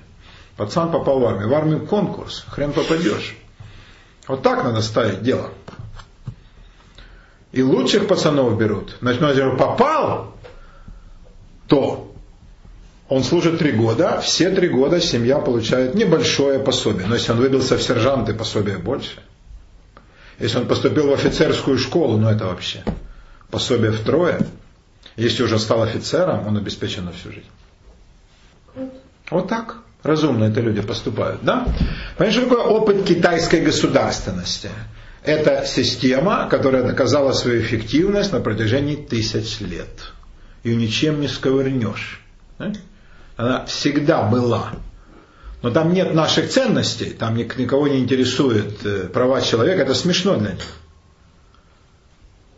Пацан попал в армию. В армию конкурс. Хрен попадешь. Вот так надо ставить дело. И лучших пацанов берут. Значит, ну, если попал, то он служит три года, все три года семья получает небольшое пособие. Но если он выбился в сержанты, пособие больше. Если он поступил в офицерскую школу, ну это вообще пособие втрое. Если уже стал офицером, он обеспечен на всю жизнь. Вот так разумно это люди поступают, да? Понимаешь, что такое опыт китайской государственности? Это система, которая доказала свою эффективность на протяжении тысяч лет. Ее ничем не сковырнешь. Она всегда была. Но там нет наших ценностей, там никого не интересует э, права человека, это смешно для них.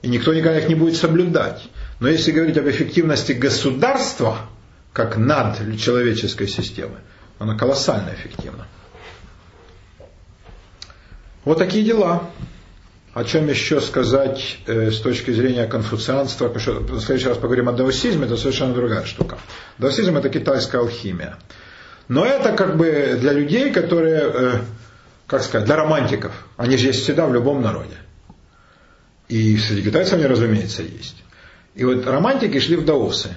И никто никогда их не будет соблюдать. Но если говорить об эффективности государства, как над человеческой системы, она колоссально эффективна. Вот такие дела. О чем еще сказать э, с точки зрения конфуцианства, потому что в следующий раз поговорим о даосизме, это совершенно другая штука. Даосизм это китайская алхимия. Но это как бы для людей, которые, э, как сказать, для романтиков. Они же есть всегда в любом народе. И среди китайцев они, разумеется, есть. И вот романтики шли в даосы.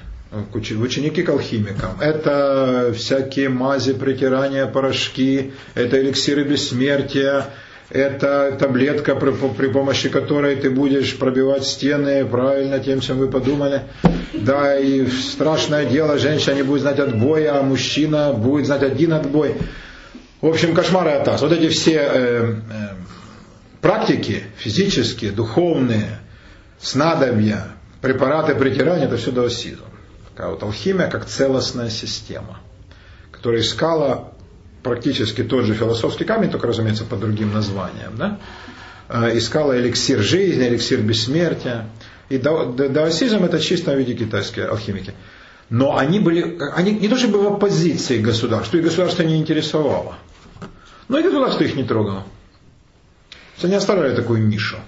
Ученики к алхимикам. Это всякие мази, притирания, порошки, это эликсиры бессмертия, это таблетка, при, при помощи которой ты будешь пробивать стены правильно тем, чем вы подумали. Да, и страшное дело, женщина не будет знать отбоя, а мужчина будет знать один отбой. В общем, кошмар и атас. Вот эти все э, э, практики физические, духовные, снадобья, препараты притирания, это все даосизм. Такая вот алхимия как целостная система, которая искала практически тот же философский камень, только, разумеется, под другим названием. Да? Э, искала эликсир жизни, эликсир бессмертия. И даосизм это чисто в виде китайские алхимики. Но они были, они не то чтобы в оппозиции к государству, и государство не интересовало. Но и государство их не трогало. Они оставляли такую нишу.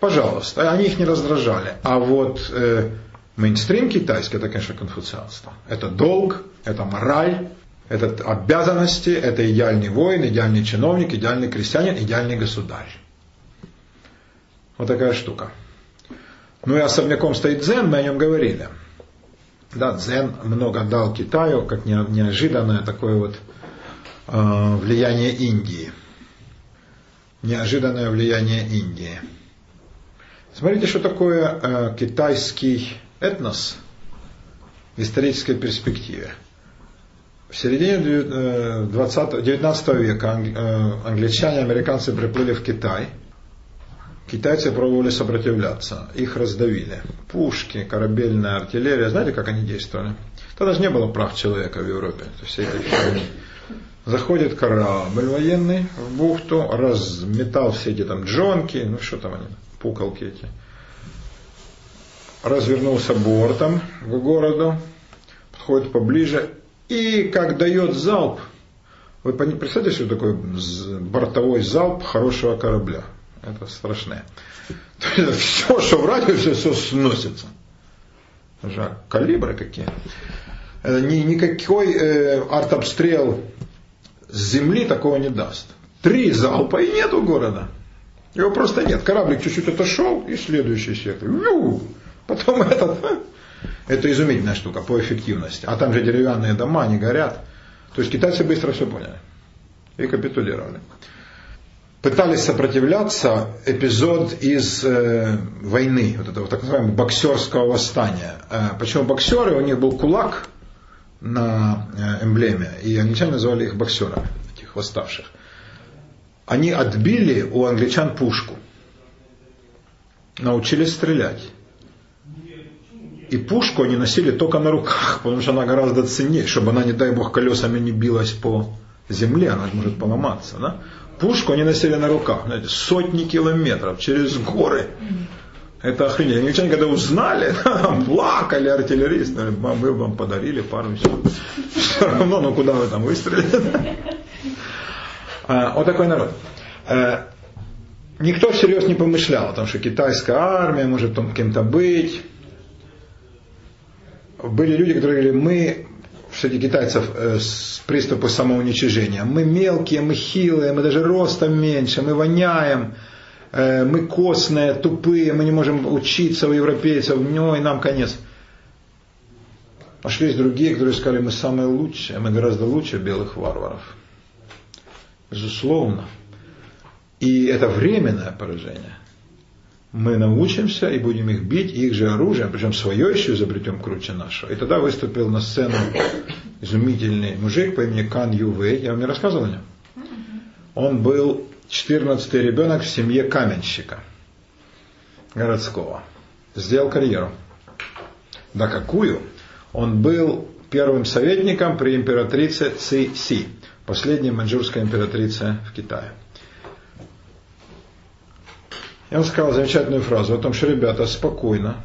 Пожалуйста, они их не раздражали. А вот э, мейнстрим китайский, это, конечно, конфуцианство. Это долг, это мораль, это обязанности, это идеальный воин, идеальный чиновник, идеальный крестьянин, идеальный государь. Вот такая штука. Ну и особняком стоит дзен, мы о нем говорили. Да, дзен много дал Китаю, как неожиданное такое вот э, влияние Индии. Неожиданное влияние Индии. Смотрите, что такое э, китайский этнос в исторической перспективе. В середине 20, 19 э, века э, англичане, американцы приплыли в Китай. Китайцы пробовали сопротивляться, их раздавили. Пушки, корабельная артиллерия, знаете, как они действовали? Тогда же не было прав человека в Европе. Этой фигни. Заходит корабль военный в бухту, разметал все эти там джонки, ну что там они, пукалки эти. Развернулся бортом к городу, подходит поближе и как дает залп, вы представляете, что такое бортовой залп хорошего корабля? Это страшное. Все, что в радиусе, все сносится. Даже калибры какие. Ни, никакой э, артобстрел с земли такого не даст. Три залпа и нету города. Его просто нет. Кораблик чуть-чуть отошел и следующий сектор. Ю! Потом этот это изумительная штука по эффективности. А там же деревянные дома, они горят. То есть китайцы быстро все поняли и капитулировали. Пытались сопротивляться эпизод из э, войны, вот этого так называемого боксерского восстания. Э, почему боксеры? У них был кулак на э, эмблеме, и англичане называли их боксерами, этих восставших. Они отбили у англичан пушку, научились стрелять. И пушку они носили только на руках, потому что она гораздо ценнее, чтобы она, не дай бог, колесами не билась по земле, она может поломаться. Да? Пушку они носили на руках, знаете, сотни километров через горы. Это охренеть. Англичане, когда узнали, плакали артиллеристы, мы вам подарили пару все. Все равно, ну куда вы там выстрелили? А, вот такой народ. Э, никто всерьез не помышлял о том, что китайская армия может там кем-то быть были люди, которые говорили, мы, среди китайцев, э, с приступы самоуничижения, мы мелкие, мы хилые, мы даже ростом меньше, мы воняем, э, мы костные, тупые, мы не можем учиться у европейцев, ну и нам конец. Нашлись другие, которые сказали, мы самые лучшие, мы гораздо лучше белых варваров. Безусловно. И это временное поражение мы научимся и будем их бить их же оружием, причем свое еще изобретем круче нашего. И тогда выступил на сцену изумительный мужик по имени Кан Ювей. Я вам не рассказывал о нем? Он был 14-й ребенок в семье каменщика городского. Сделал карьеру. Да какую? Он был первым советником при императрице Ци Си, последней маньчжурской императрице в Китае. Я вам сказал замечательную фразу о том, что, ребята, спокойно,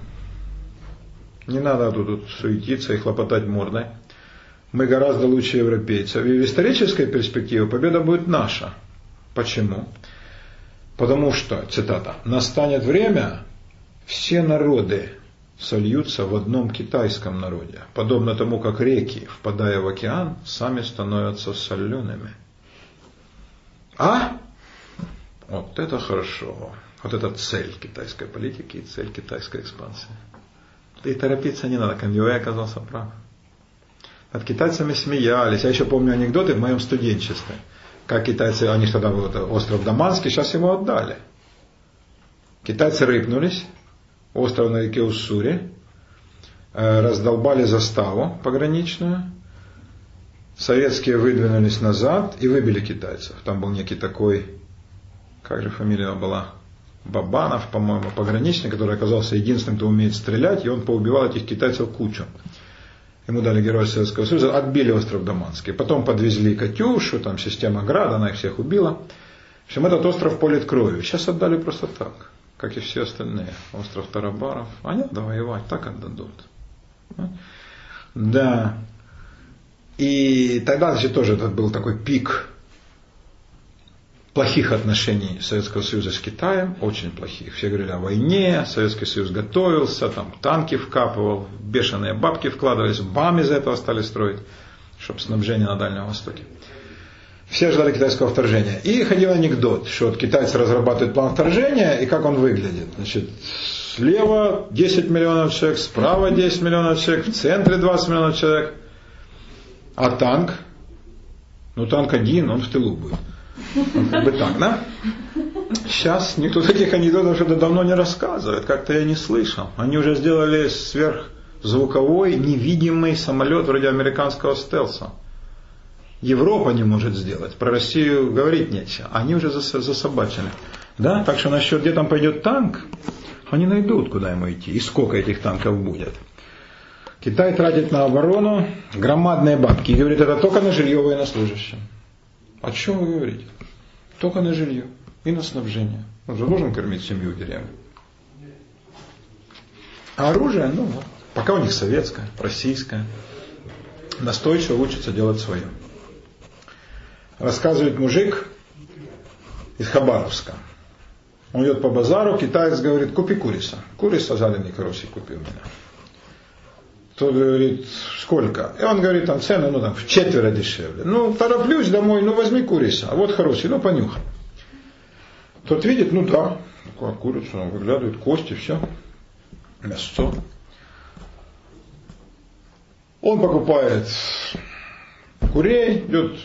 не надо тут, тут суетиться и хлопотать мордой. Мы гораздо лучше европейцев. И в исторической перспективе победа будет наша. Почему? Потому что, цитата, настанет время, все народы сольются в одном китайском народе, подобно тому, как реки, впадая в океан, сами становятся солеными. А? Вот это хорошо. Вот это цель китайской политики и цель китайской экспансии. И торопиться не надо, Конвиуэ оказался прав. Над китайцами смеялись. Я еще помню анекдоты в моем студенчестве. Как китайцы, они тогда был это остров Даманский, сейчас его отдали. Китайцы рыпнулись, остров на реке Уссури, э, раздолбали заставу пограничную, советские выдвинулись назад и выбили китайцев. Там был некий такой, как же фамилия была, Бабанов, по-моему, пограничник, который оказался единственным, кто умеет стрелять, и он поубивал этих китайцев кучу. Ему дали Героя Советского Союза, отбили остров Даманский. Потом подвезли Катюшу, там система Града, она их всех убила. В общем, этот остров полит кровью. Сейчас отдали просто так, как и все остальные. Остров Тарабаров. А нет, да воевать, так отдадут. Да. И тогда, значит, тоже этот был такой пик плохих отношений Советского Союза с Китаем, очень плохих. Все говорили о войне, Советский Союз готовился, там танки вкапывал, бешеные бабки вкладывались, БАМ из этого стали строить, чтобы снабжение на Дальнем Востоке. Все ждали китайского вторжения. И ходил анекдот, что вот китайцы разрабатывают план вторжения, и как он выглядит. Значит, слева 10 миллионов человек, справа 10 миллионов человек, в центре 20 миллионов человек. А танк? Ну танк один, он в тылу будет. Ну, как бы так, да? Сейчас никто таких анекдотов что-то давно не рассказывает, как-то я не слышал. Они уже сделали сверхзвуковой невидимый самолет вроде американского стелса. Европа не может сделать, про Россию говорить нечего. Они уже засобачили. Да? Так что насчет, где там пойдет танк, они найдут, куда ему идти и сколько этих танков будет. Китай тратит на оборону громадные бабки и говорит, это только на жилье военнослужащим. О чем вы говорите? Только на жилье и на снабжение. Он же должен кормить семью в деревне. А оружие, ну пока у них советское, российское. Настойчиво учатся делать свое. Рассказывает мужик из Хабаровска. Он идет по базару, китаец говорит, купи куриса. Куриса заленый хороший купи у меня. Тот говорит, сколько? И он говорит, там цены, ну там в четверо дешевле. Ну, тороплюсь домой, ну возьми курица, а вот хороший, ну понюхай. Тот видит, ну да, такая курица, он выглядывает, кости, все, мясо. Он покупает курей, идет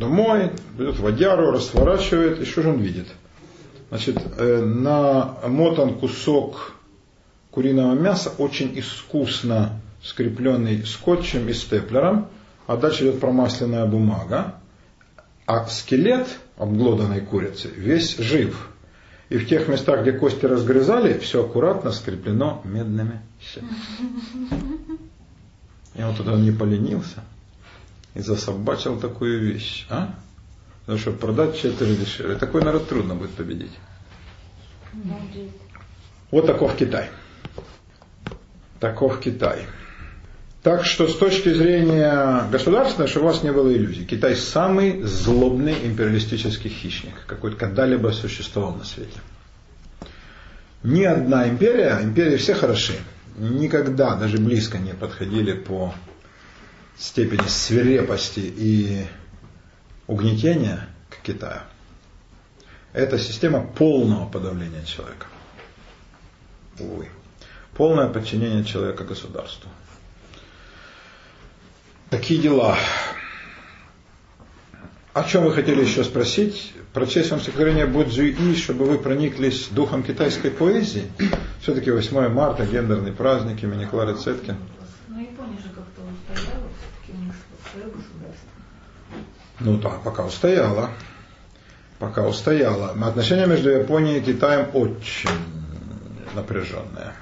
домой, идет водяру, разворачивает, и что же он видит? Значит, э, намотан кусок куриного мяса очень искусно скрепленный скотчем и степлером, а дальше идет промасленная бумага, а скелет обглоданной курицы весь жив. И в тех местах, где кости разгрызали, все аккуратно скреплено медными щепками. Я вот туда не поленился и засобачил такую вещь. А? Потому что продать четыре дешевле. Такой народ трудно будет победить. Вот таков Китай. Таков Китай. Так что с точки зрения государственной, чтобы у вас не было иллюзий, Китай самый злобный империалистический хищник, какой когда-либо существовал на свете. Ни одна империя, империи все хороши, никогда даже близко не подходили по степени свирепости и угнетения к Китаю. Это система полного подавления человека. Увы. Полное подчинение человека государству. Такие дела. О чем вы хотели еще спросить? Прочесть вам стихотворение Будзюи, чтобы вы прониклись духом китайской поэзии. Все-таки 8 марта, гендерный праздник имени Клары Цеткин. Ну, Япония же как-то устояла, все-таки у них свое государство. Ну да, пока устояла. Пока устояла. Отношения между Японией и Китаем очень напряженные.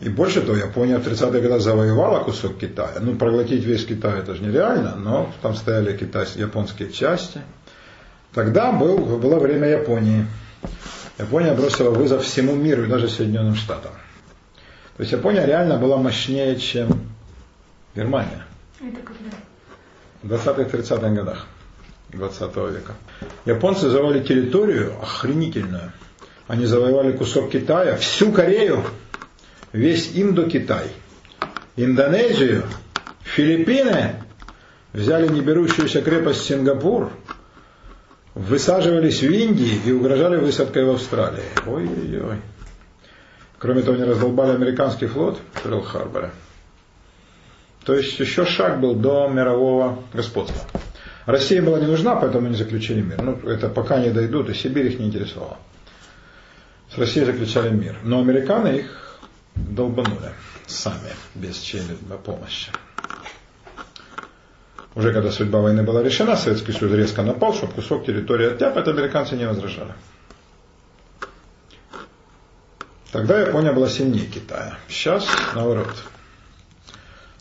И больше того, Япония в 30-е годы завоевала кусок Китая. Ну, проглотить весь Китай это же нереально, но там стояли китайские, японские части. Тогда был, было время Японии. Япония бросила вызов всему миру и даже Соединенным Штатам. То есть Япония реально была мощнее, чем Германия. Это когда? В 20-30-х годах 20 века. Японцы завоевали территорию охренительную. Они завоевали кусок Китая, всю Корею, весь Индокитай, Индонезию, Филиппины, взяли неберущуюся крепость Сингапур, высаживались в Индии и угрожали высадкой в Австралии. Ой-ой-ой. Кроме того, они раздолбали американский флот в Перл-Харборе. То есть еще шаг был до мирового господства. Россия была не нужна, поэтому они заключили мир. Ну, это пока не дойдут, и Сибирь их не интересовала. С Россией заключали мир. Но американы их долбанули сами, без чьей-либо помощи. Уже когда судьба войны была решена, Советский Союз резко напал, чтобы кусок территории оттяп, это американцы не возражали. Тогда Япония была сильнее Китая. Сейчас наоборот.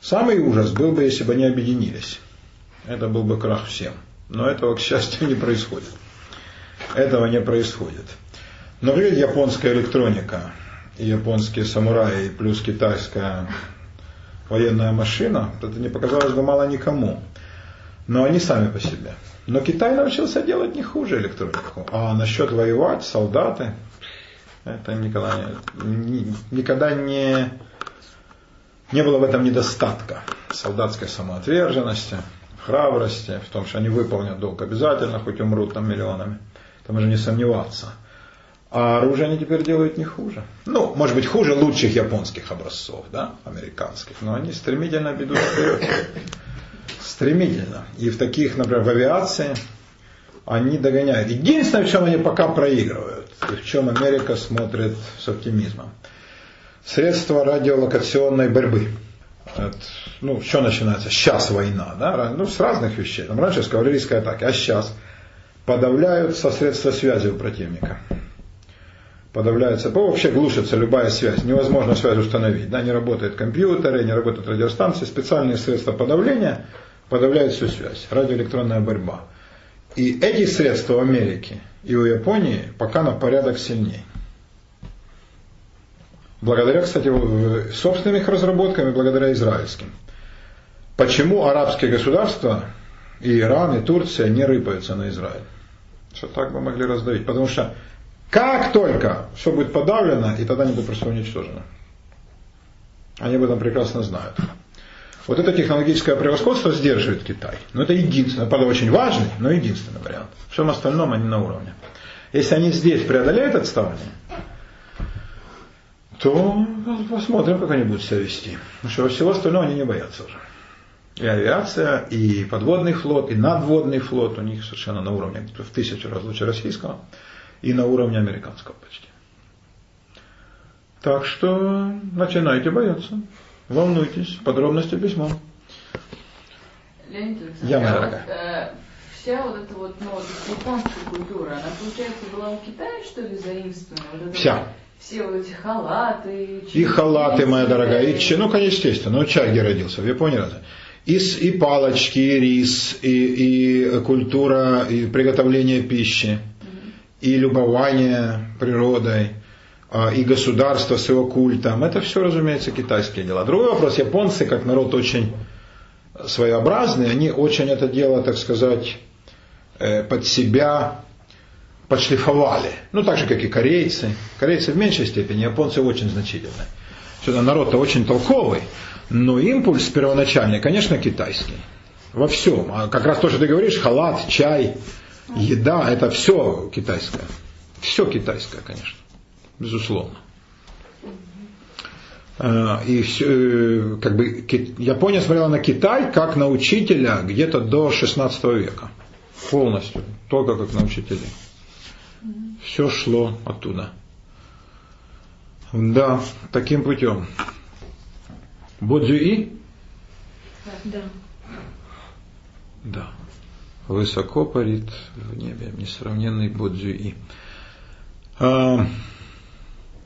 Самый ужас был бы, если бы они объединились. Это был бы крах всем. Но этого, к счастью, не происходит. Этого не происходит. Но Например, японская электроника, японские самураи, плюс китайская военная машина, это не показалось бы мало никому. Но они сами по себе. Но Китай научился делать не хуже электронику. А насчет воевать, солдаты, это никогда не, никогда не, не было в этом недостатка. Солдатской самоотверженности, храбрости, в том, что они выполнят долг обязательно, хоть умрут там миллионами. Там уже не сомневаться. А оружие они теперь делают не хуже. Ну, может быть, хуже лучших японских образцов, да, американских, но они стремительно ведут вперед. Стремительно. И в таких, например, в авиации они догоняют. Единственное, в чем они пока проигрывают, в чем Америка смотрит с оптимизмом. Средства радиолокационной борьбы. Это, ну, что начинается? Сейчас война, да? Ну, с разных вещей. Там раньше с кавалерийской атаки, а сейчас подавляются средства связи у противника подавляется ПО, вообще глушится любая связь, невозможно связь установить. Да, не работают компьютеры, не работают радиостанции, специальные средства подавления подавляют всю связь, радиоэлектронная борьба. И эти средства в Америке и у Японии пока на порядок сильнее. Благодаря, кстати, собственным их разработкам и благодаря израильским. Почему арабские государства, и Иран, и Турция не рыпаются на Израиль? Что так бы могли раздавить? Потому что как только все будет подавлено, и тогда они будут просто уничтожены. Они об этом прекрасно знают. Вот это технологическое превосходство сдерживает Китай. Но это единственное, правда очень важный, но единственный вариант. Всем остальном они на уровне. Если они здесь преодолеют отставание, то посмотрим, как они будут себя вести. Потому что всего остального они не боятся уже. И авиация, и подводный флот, и надводный флот у них совершенно на уровне в тысячу раз лучше российского и на уровне американского почти. Так что начинайте бояться. Волнуйтесь. Подробности письмом. Леонид Александрович, Я, моя а э, вся вот эта вот, ну, вот японская культура, она, получается, была у Китая, что ли, заимствована? Вот Вся. вот все вот эти халаты. И халаты, моя чипсы, дорогая, и чай, ну, конечно, естественно, ну, чай где родился, в Японии разве? И, и палочки, и рис, и, и культура, и приготовление пищи, и любование природой, а, и государство с его культом. Это все, разумеется, китайские дела. Другой вопрос, японцы, как народ очень своеобразный, они очень это дело, так сказать, э, под себя подшлифовали. Ну, так же, как и корейцы. Корейцы в меньшей степени, японцы очень значительны. Сюда народ-то очень толковый, но импульс первоначальный, конечно, китайский. Во всем. А как раз то, что ты говоришь, халат, чай, еда, это все китайское. Все китайское, конечно. Безусловно. Э, И все, э, как бы, Япония смотрела на Китай как на учителя где-то до 16 века. Полностью. Только как на учителей. Все шло оттуда. Да, таким путем. Бодзюи? Да. Да. Высоко парит в небе несравненный Бодзюи. А,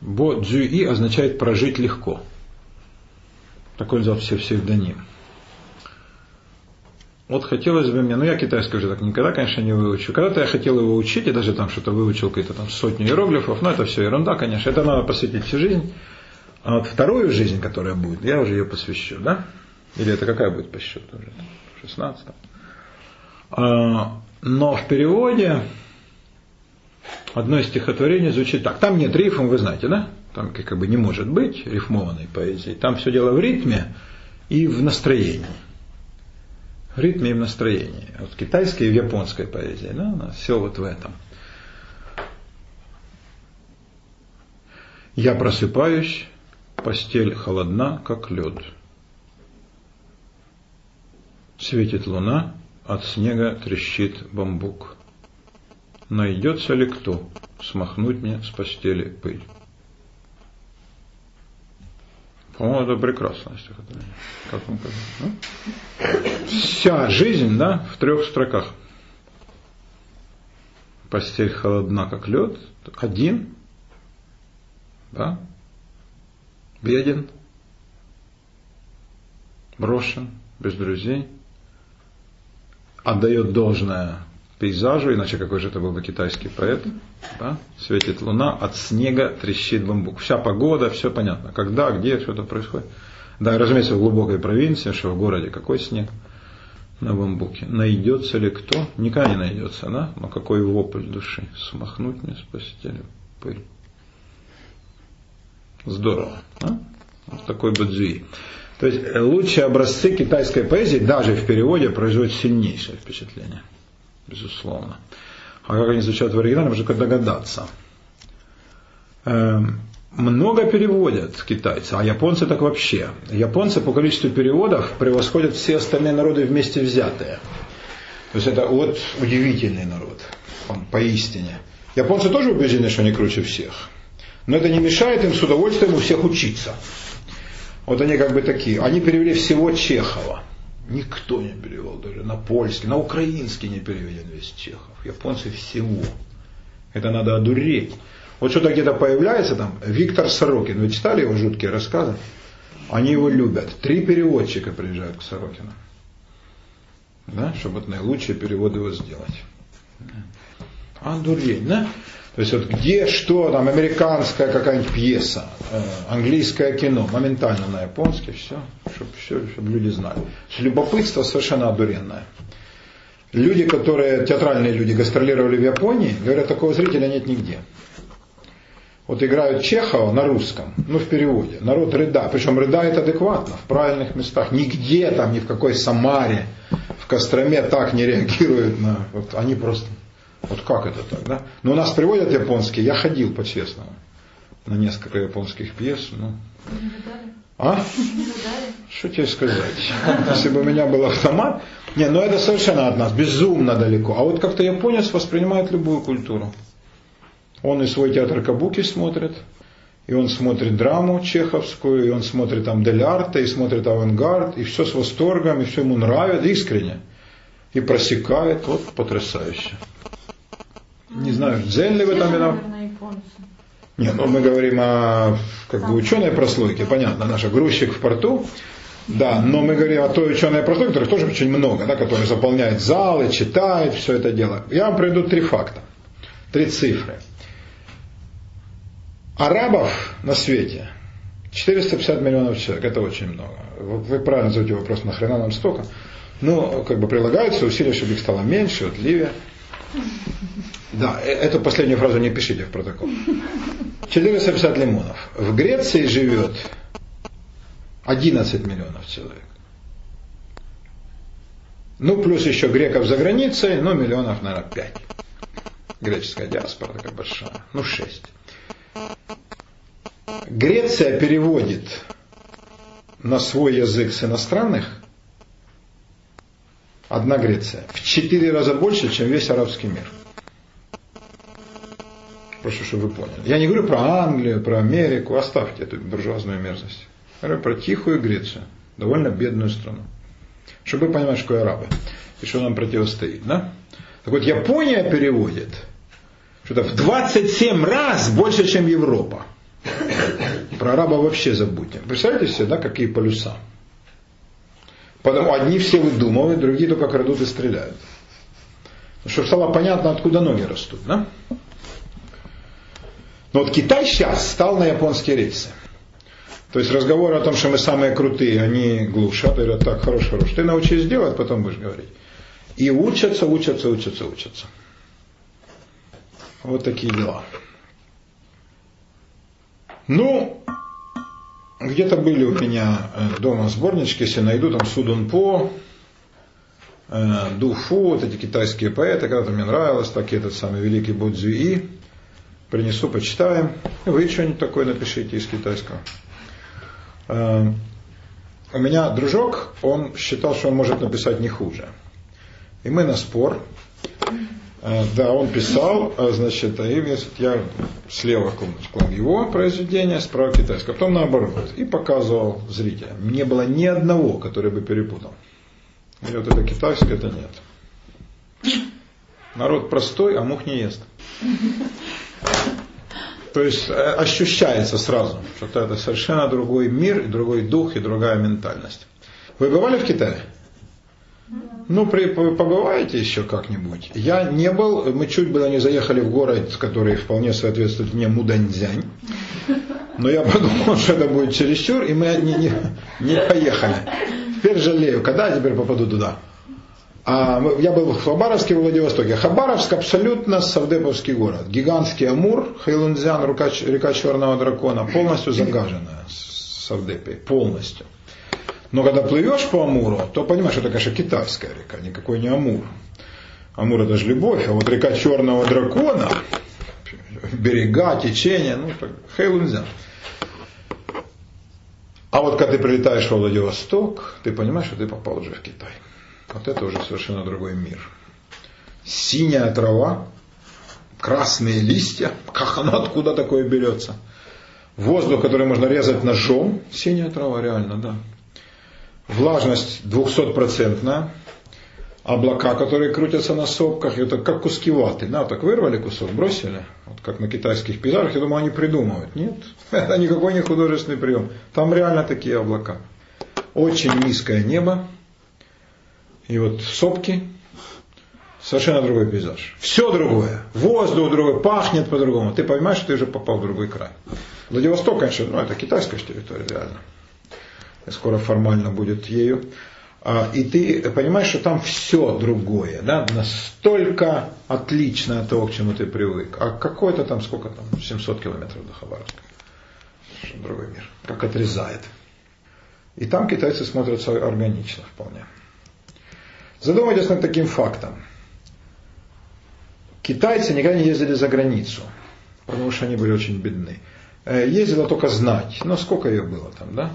Бодзюи означает прожить легко. Такой взял все псевдоним. Вот хотелось бы мне, ну я китайский уже так никогда, конечно, не выучу. Когда-то я хотел его учить, и даже там что-то выучил, какие-то там сотню иероглифов, но это все ерунда, конечно, это надо посвятить всю жизнь. А вот вторую жизнь, которая будет, я уже ее посвящу, да? Или это какая будет по счету уже? 16 а, Но в переводе одно из стихотворений звучит так. Там нет рифм, вы знаете, да? Там как бы не может быть рифмованной поэзии. Там все дело в ритме и в настроении. В ритме и в настроении. Вот в китайской и в японской поэзии, да, все вот в этом. Я просыпаюсь, постель холодна, как лед. Светит луна, от снега трещит бамбук. Найдется ли кто смахнуть мне с постели пыль? По-моему, это прекрасное стихотворение. Как вам кажется? Ну? Вся жизнь, да, в трех строках. Постель холодна, как лед. Один. Да? Беден. Брошен, без друзей. Отдает должное пейзажу, иначе какой же это был бы китайский поэт. Да? Светит луна, от снега трещит бамбук. Вся погода, все понятно. Когда, где, все это происходит. Да, разумеется, в глубокой провинции, что в городе какой снег на бамбуке. Найдется ли кто? Никогда не найдется, да? Но какой вопль души. Смахнуть мне с пыль. Здорово. Да? Вот такой бадзуи. То есть лучшие образцы китайской поэзии даже в переводе производят сильнейшее впечатление безусловно. А как они звучат в оригинале, можно догадаться. Эм, много переводят китайцы, а японцы так вообще. Японцы по количеству переводов превосходят все остальные народы вместе взятые. То есть это вот удивительный народ, поистине. Японцы тоже убеждены, что они круче всех. Но это не мешает им с удовольствием у всех учиться. Вот они как бы такие. Они перевели всего Чехова. Никто не перевел даже на польский, на украинский не переведен весь Чехов. Японцы всего. Это надо одуреть. Вот что-то где-то появляется там, Виктор Сорокин, вы читали его жуткие рассказы? Они его любят. Три переводчика приезжают к Сорокину. Да, чтобы вот наилучшие переводы его сделать. Одуреть, да? То есть вот где что, там американская какая-нибудь пьеса, э, английское кино, моментально на японский, все, чтобы все, чтобы люди знали. Любопытство совершенно одуренное. Люди, которые, театральные люди, гастролировали в Японии, говорят, такого зрителя нет нигде. Вот играют Чехова на русском, ну в переводе. Народ рыдает, причем рыдает адекватно, в правильных местах. Нигде там, ни в какой Самаре, в Костроме так не реагируют на... Вот они просто вот как это так, да? Но у нас приводят японские, я ходил по-честному на несколько японских пьес. Ну. А? Что тебе сказать? Если бы у меня был автомат. Не, ну это совершенно от нас, безумно далеко. А вот как-то японец воспринимает любую культуру. Он и свой театр Кабуки смотрит, и он смотрит драму чеховскую, и он смотрит там Дель Арте, и смотрит авангард, и все с восторгом, и все ему нравится, искренне. И просекает, вот потрясающе. Не знаю, дзен ли в этом виноват. Нет, ну мы говорим о как бы ученой прослойке, понятно, наш грузчик в порту, да, но мы говорим о той ученой прослойке, которых тоже очень много, да, которые заполняют залы, читают все это дело. Я вам приведу три факта, три цифры. Арабов на свете 450 миллионов человек, это очень много. Вы правильно задаете вопрос, нахрена нам столько? Ну, как бы прилагаются усилия, чтобы их стало меньше, вот Ливия. Да, э, эту последнюю фразу не пишите в протокол. 450 лимонов. В Греции живет 11 миллионов человек. Ну, плюс еще греков за границей, ну, миллионов, наверное, 5. Греческая диаспора такая большая. Ну, 6. Греция переводит на свой язык с иностранных одна Греция в четыре раза больше, чем весь арабский мир. Прошу, чтобы вы поняли. Я не говорю про Англию, про Америку, оставьте эту буржуазную мерзость. Я говорю про тихую Грецию, довольно бедную страну. Чтобы вы понимали, что такое арабы и что нам противостоит. Да? Так вот, Япония переводит что-то в 27 раз больше, чем Европа. Про арабов вообще забудьте. Представляете себе, да, какие полюса? Потому одни все выдумывают, другие только крадут и стреляют. Чтобы стало понятно, откуда ноги растут. Да? Но вот Китай сейчас стал на японские рельсы. То есть разговоры о том, что мы самые крутые, они глушат, говорят, так, хорош, хорош. Ты научись делать, потом будешь говорить. И учатся, учатся, учатся, учатся. Вот такие дела. Ну, где-то были у меня э, дома сборнички, если найду, там Судунпо, э, Дуфу, вот эти китайские поэты, когда-то мне нравилось, так этот самый великий Бодзюи. принесу, почитаем. Вы что-нибудь такое напишите из китайского. Э, у меня дружок, он считал, что он может написать не хуже. И мы на спор. Э, да, он писал, а, значит, и я слева клал его произведение, справа китайское, потом наоборот. И показывал зрителям. Не было ни одного, который бы перепутал. И вот это китайское, это нет. Народ простой, а мух не ест. То есть э, ощущается сразу, что это совершенно другой мир, другой дух, и другая ментальность. Вы бывали в Китае? Ну, при, побываете еще как-нибудь. Я не был, мы чуть было не заехали в город, который вполне соответствует мне Муданьцзянь. Но я подумал, что это будет чересчур, и мы не, не, не поехали. Теперь жалею, когда я теперь попаду туда? А я был в Хабаровске, в Владивостоке. Хабаровск абсолютно савдеповский город. Гигантский Амур, Хейлунзян, река, река Черного Дракона, полностью загаженная Савдепой, полностью. Но когда плывешь по Амуру, то понимаешь, это, конечно, китайская река, никакой не Амур. Амур это же любовь, а вот река Черного Дракона, берега, течение, ну, Хейлунзян. А вот когда ты прилетаешь во Владивосток, ты понимаешь, что ты попал уже в Китай. Вот это уже совершенно другой мир. Синяя трава, красные листья, как оно откуда такое берется? Воздух, который можно резать ножом, синяя трава реально, да. Влажность 200%, облака, которые крутятся на сопках, это как куски ваты. Да, так вырвали кусок, бросили, вот как на китайских пейзажах, я думаю, они придумывают. Нет, это никакой не художественный прием. Там реально такие облака. Очень низкое небо, и вот сопки, совершенно другой пейзаж. Все другое. Воздух другой, пахнет по-другому. Ты понимаешь, что ты уже попал в другой край. Владивосток, конечно, ну, это китайская территория, реально. Скоро формально будет ею. А, и ты понимаешь, что там все другое, да, настолько отлично от того, к чему ты привык. А какой-то там, сколько там, 700 километров до Хабаровска. Другой мир. Как отрезает. И там китайцы смотрятся органично вполне. Задумайтесь над таким фактом. Китайцы никогда не ездили за границу, потому что они были очень бедны. Э, ездила только знать. Но сколько ее было там, да?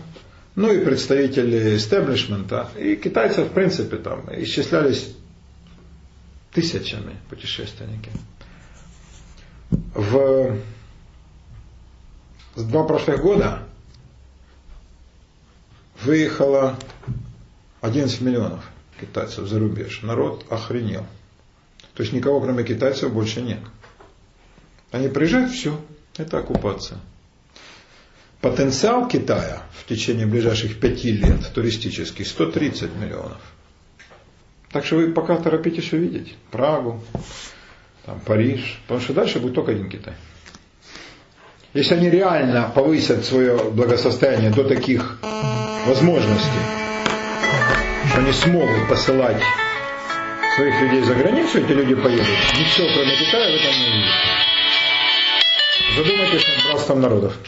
Ну и представители истеблишмента. И китайцы, в принципе, там исчислялись тысячами путешественники. В два прошлых года выехало 11 миллионов китайцев за рубеж. Народ охренел. То есть никого, кроме китайцев, больше нет. Они приезжают, все, это оккупация. Потенциал Китая в течение ближайших пяти лет туристический 130 миллионов. Так что вы пока торопитесь увидеть Прагу, там, Париж, потому что дальше будет только один Китай. Если они реально повысят свое благосостояние до таких возможностей, что они смогут посылать своих людей за границу, эти люди поедут. Ничего, кроме Китая, в этом не видят. Задумайтесь над братством народов.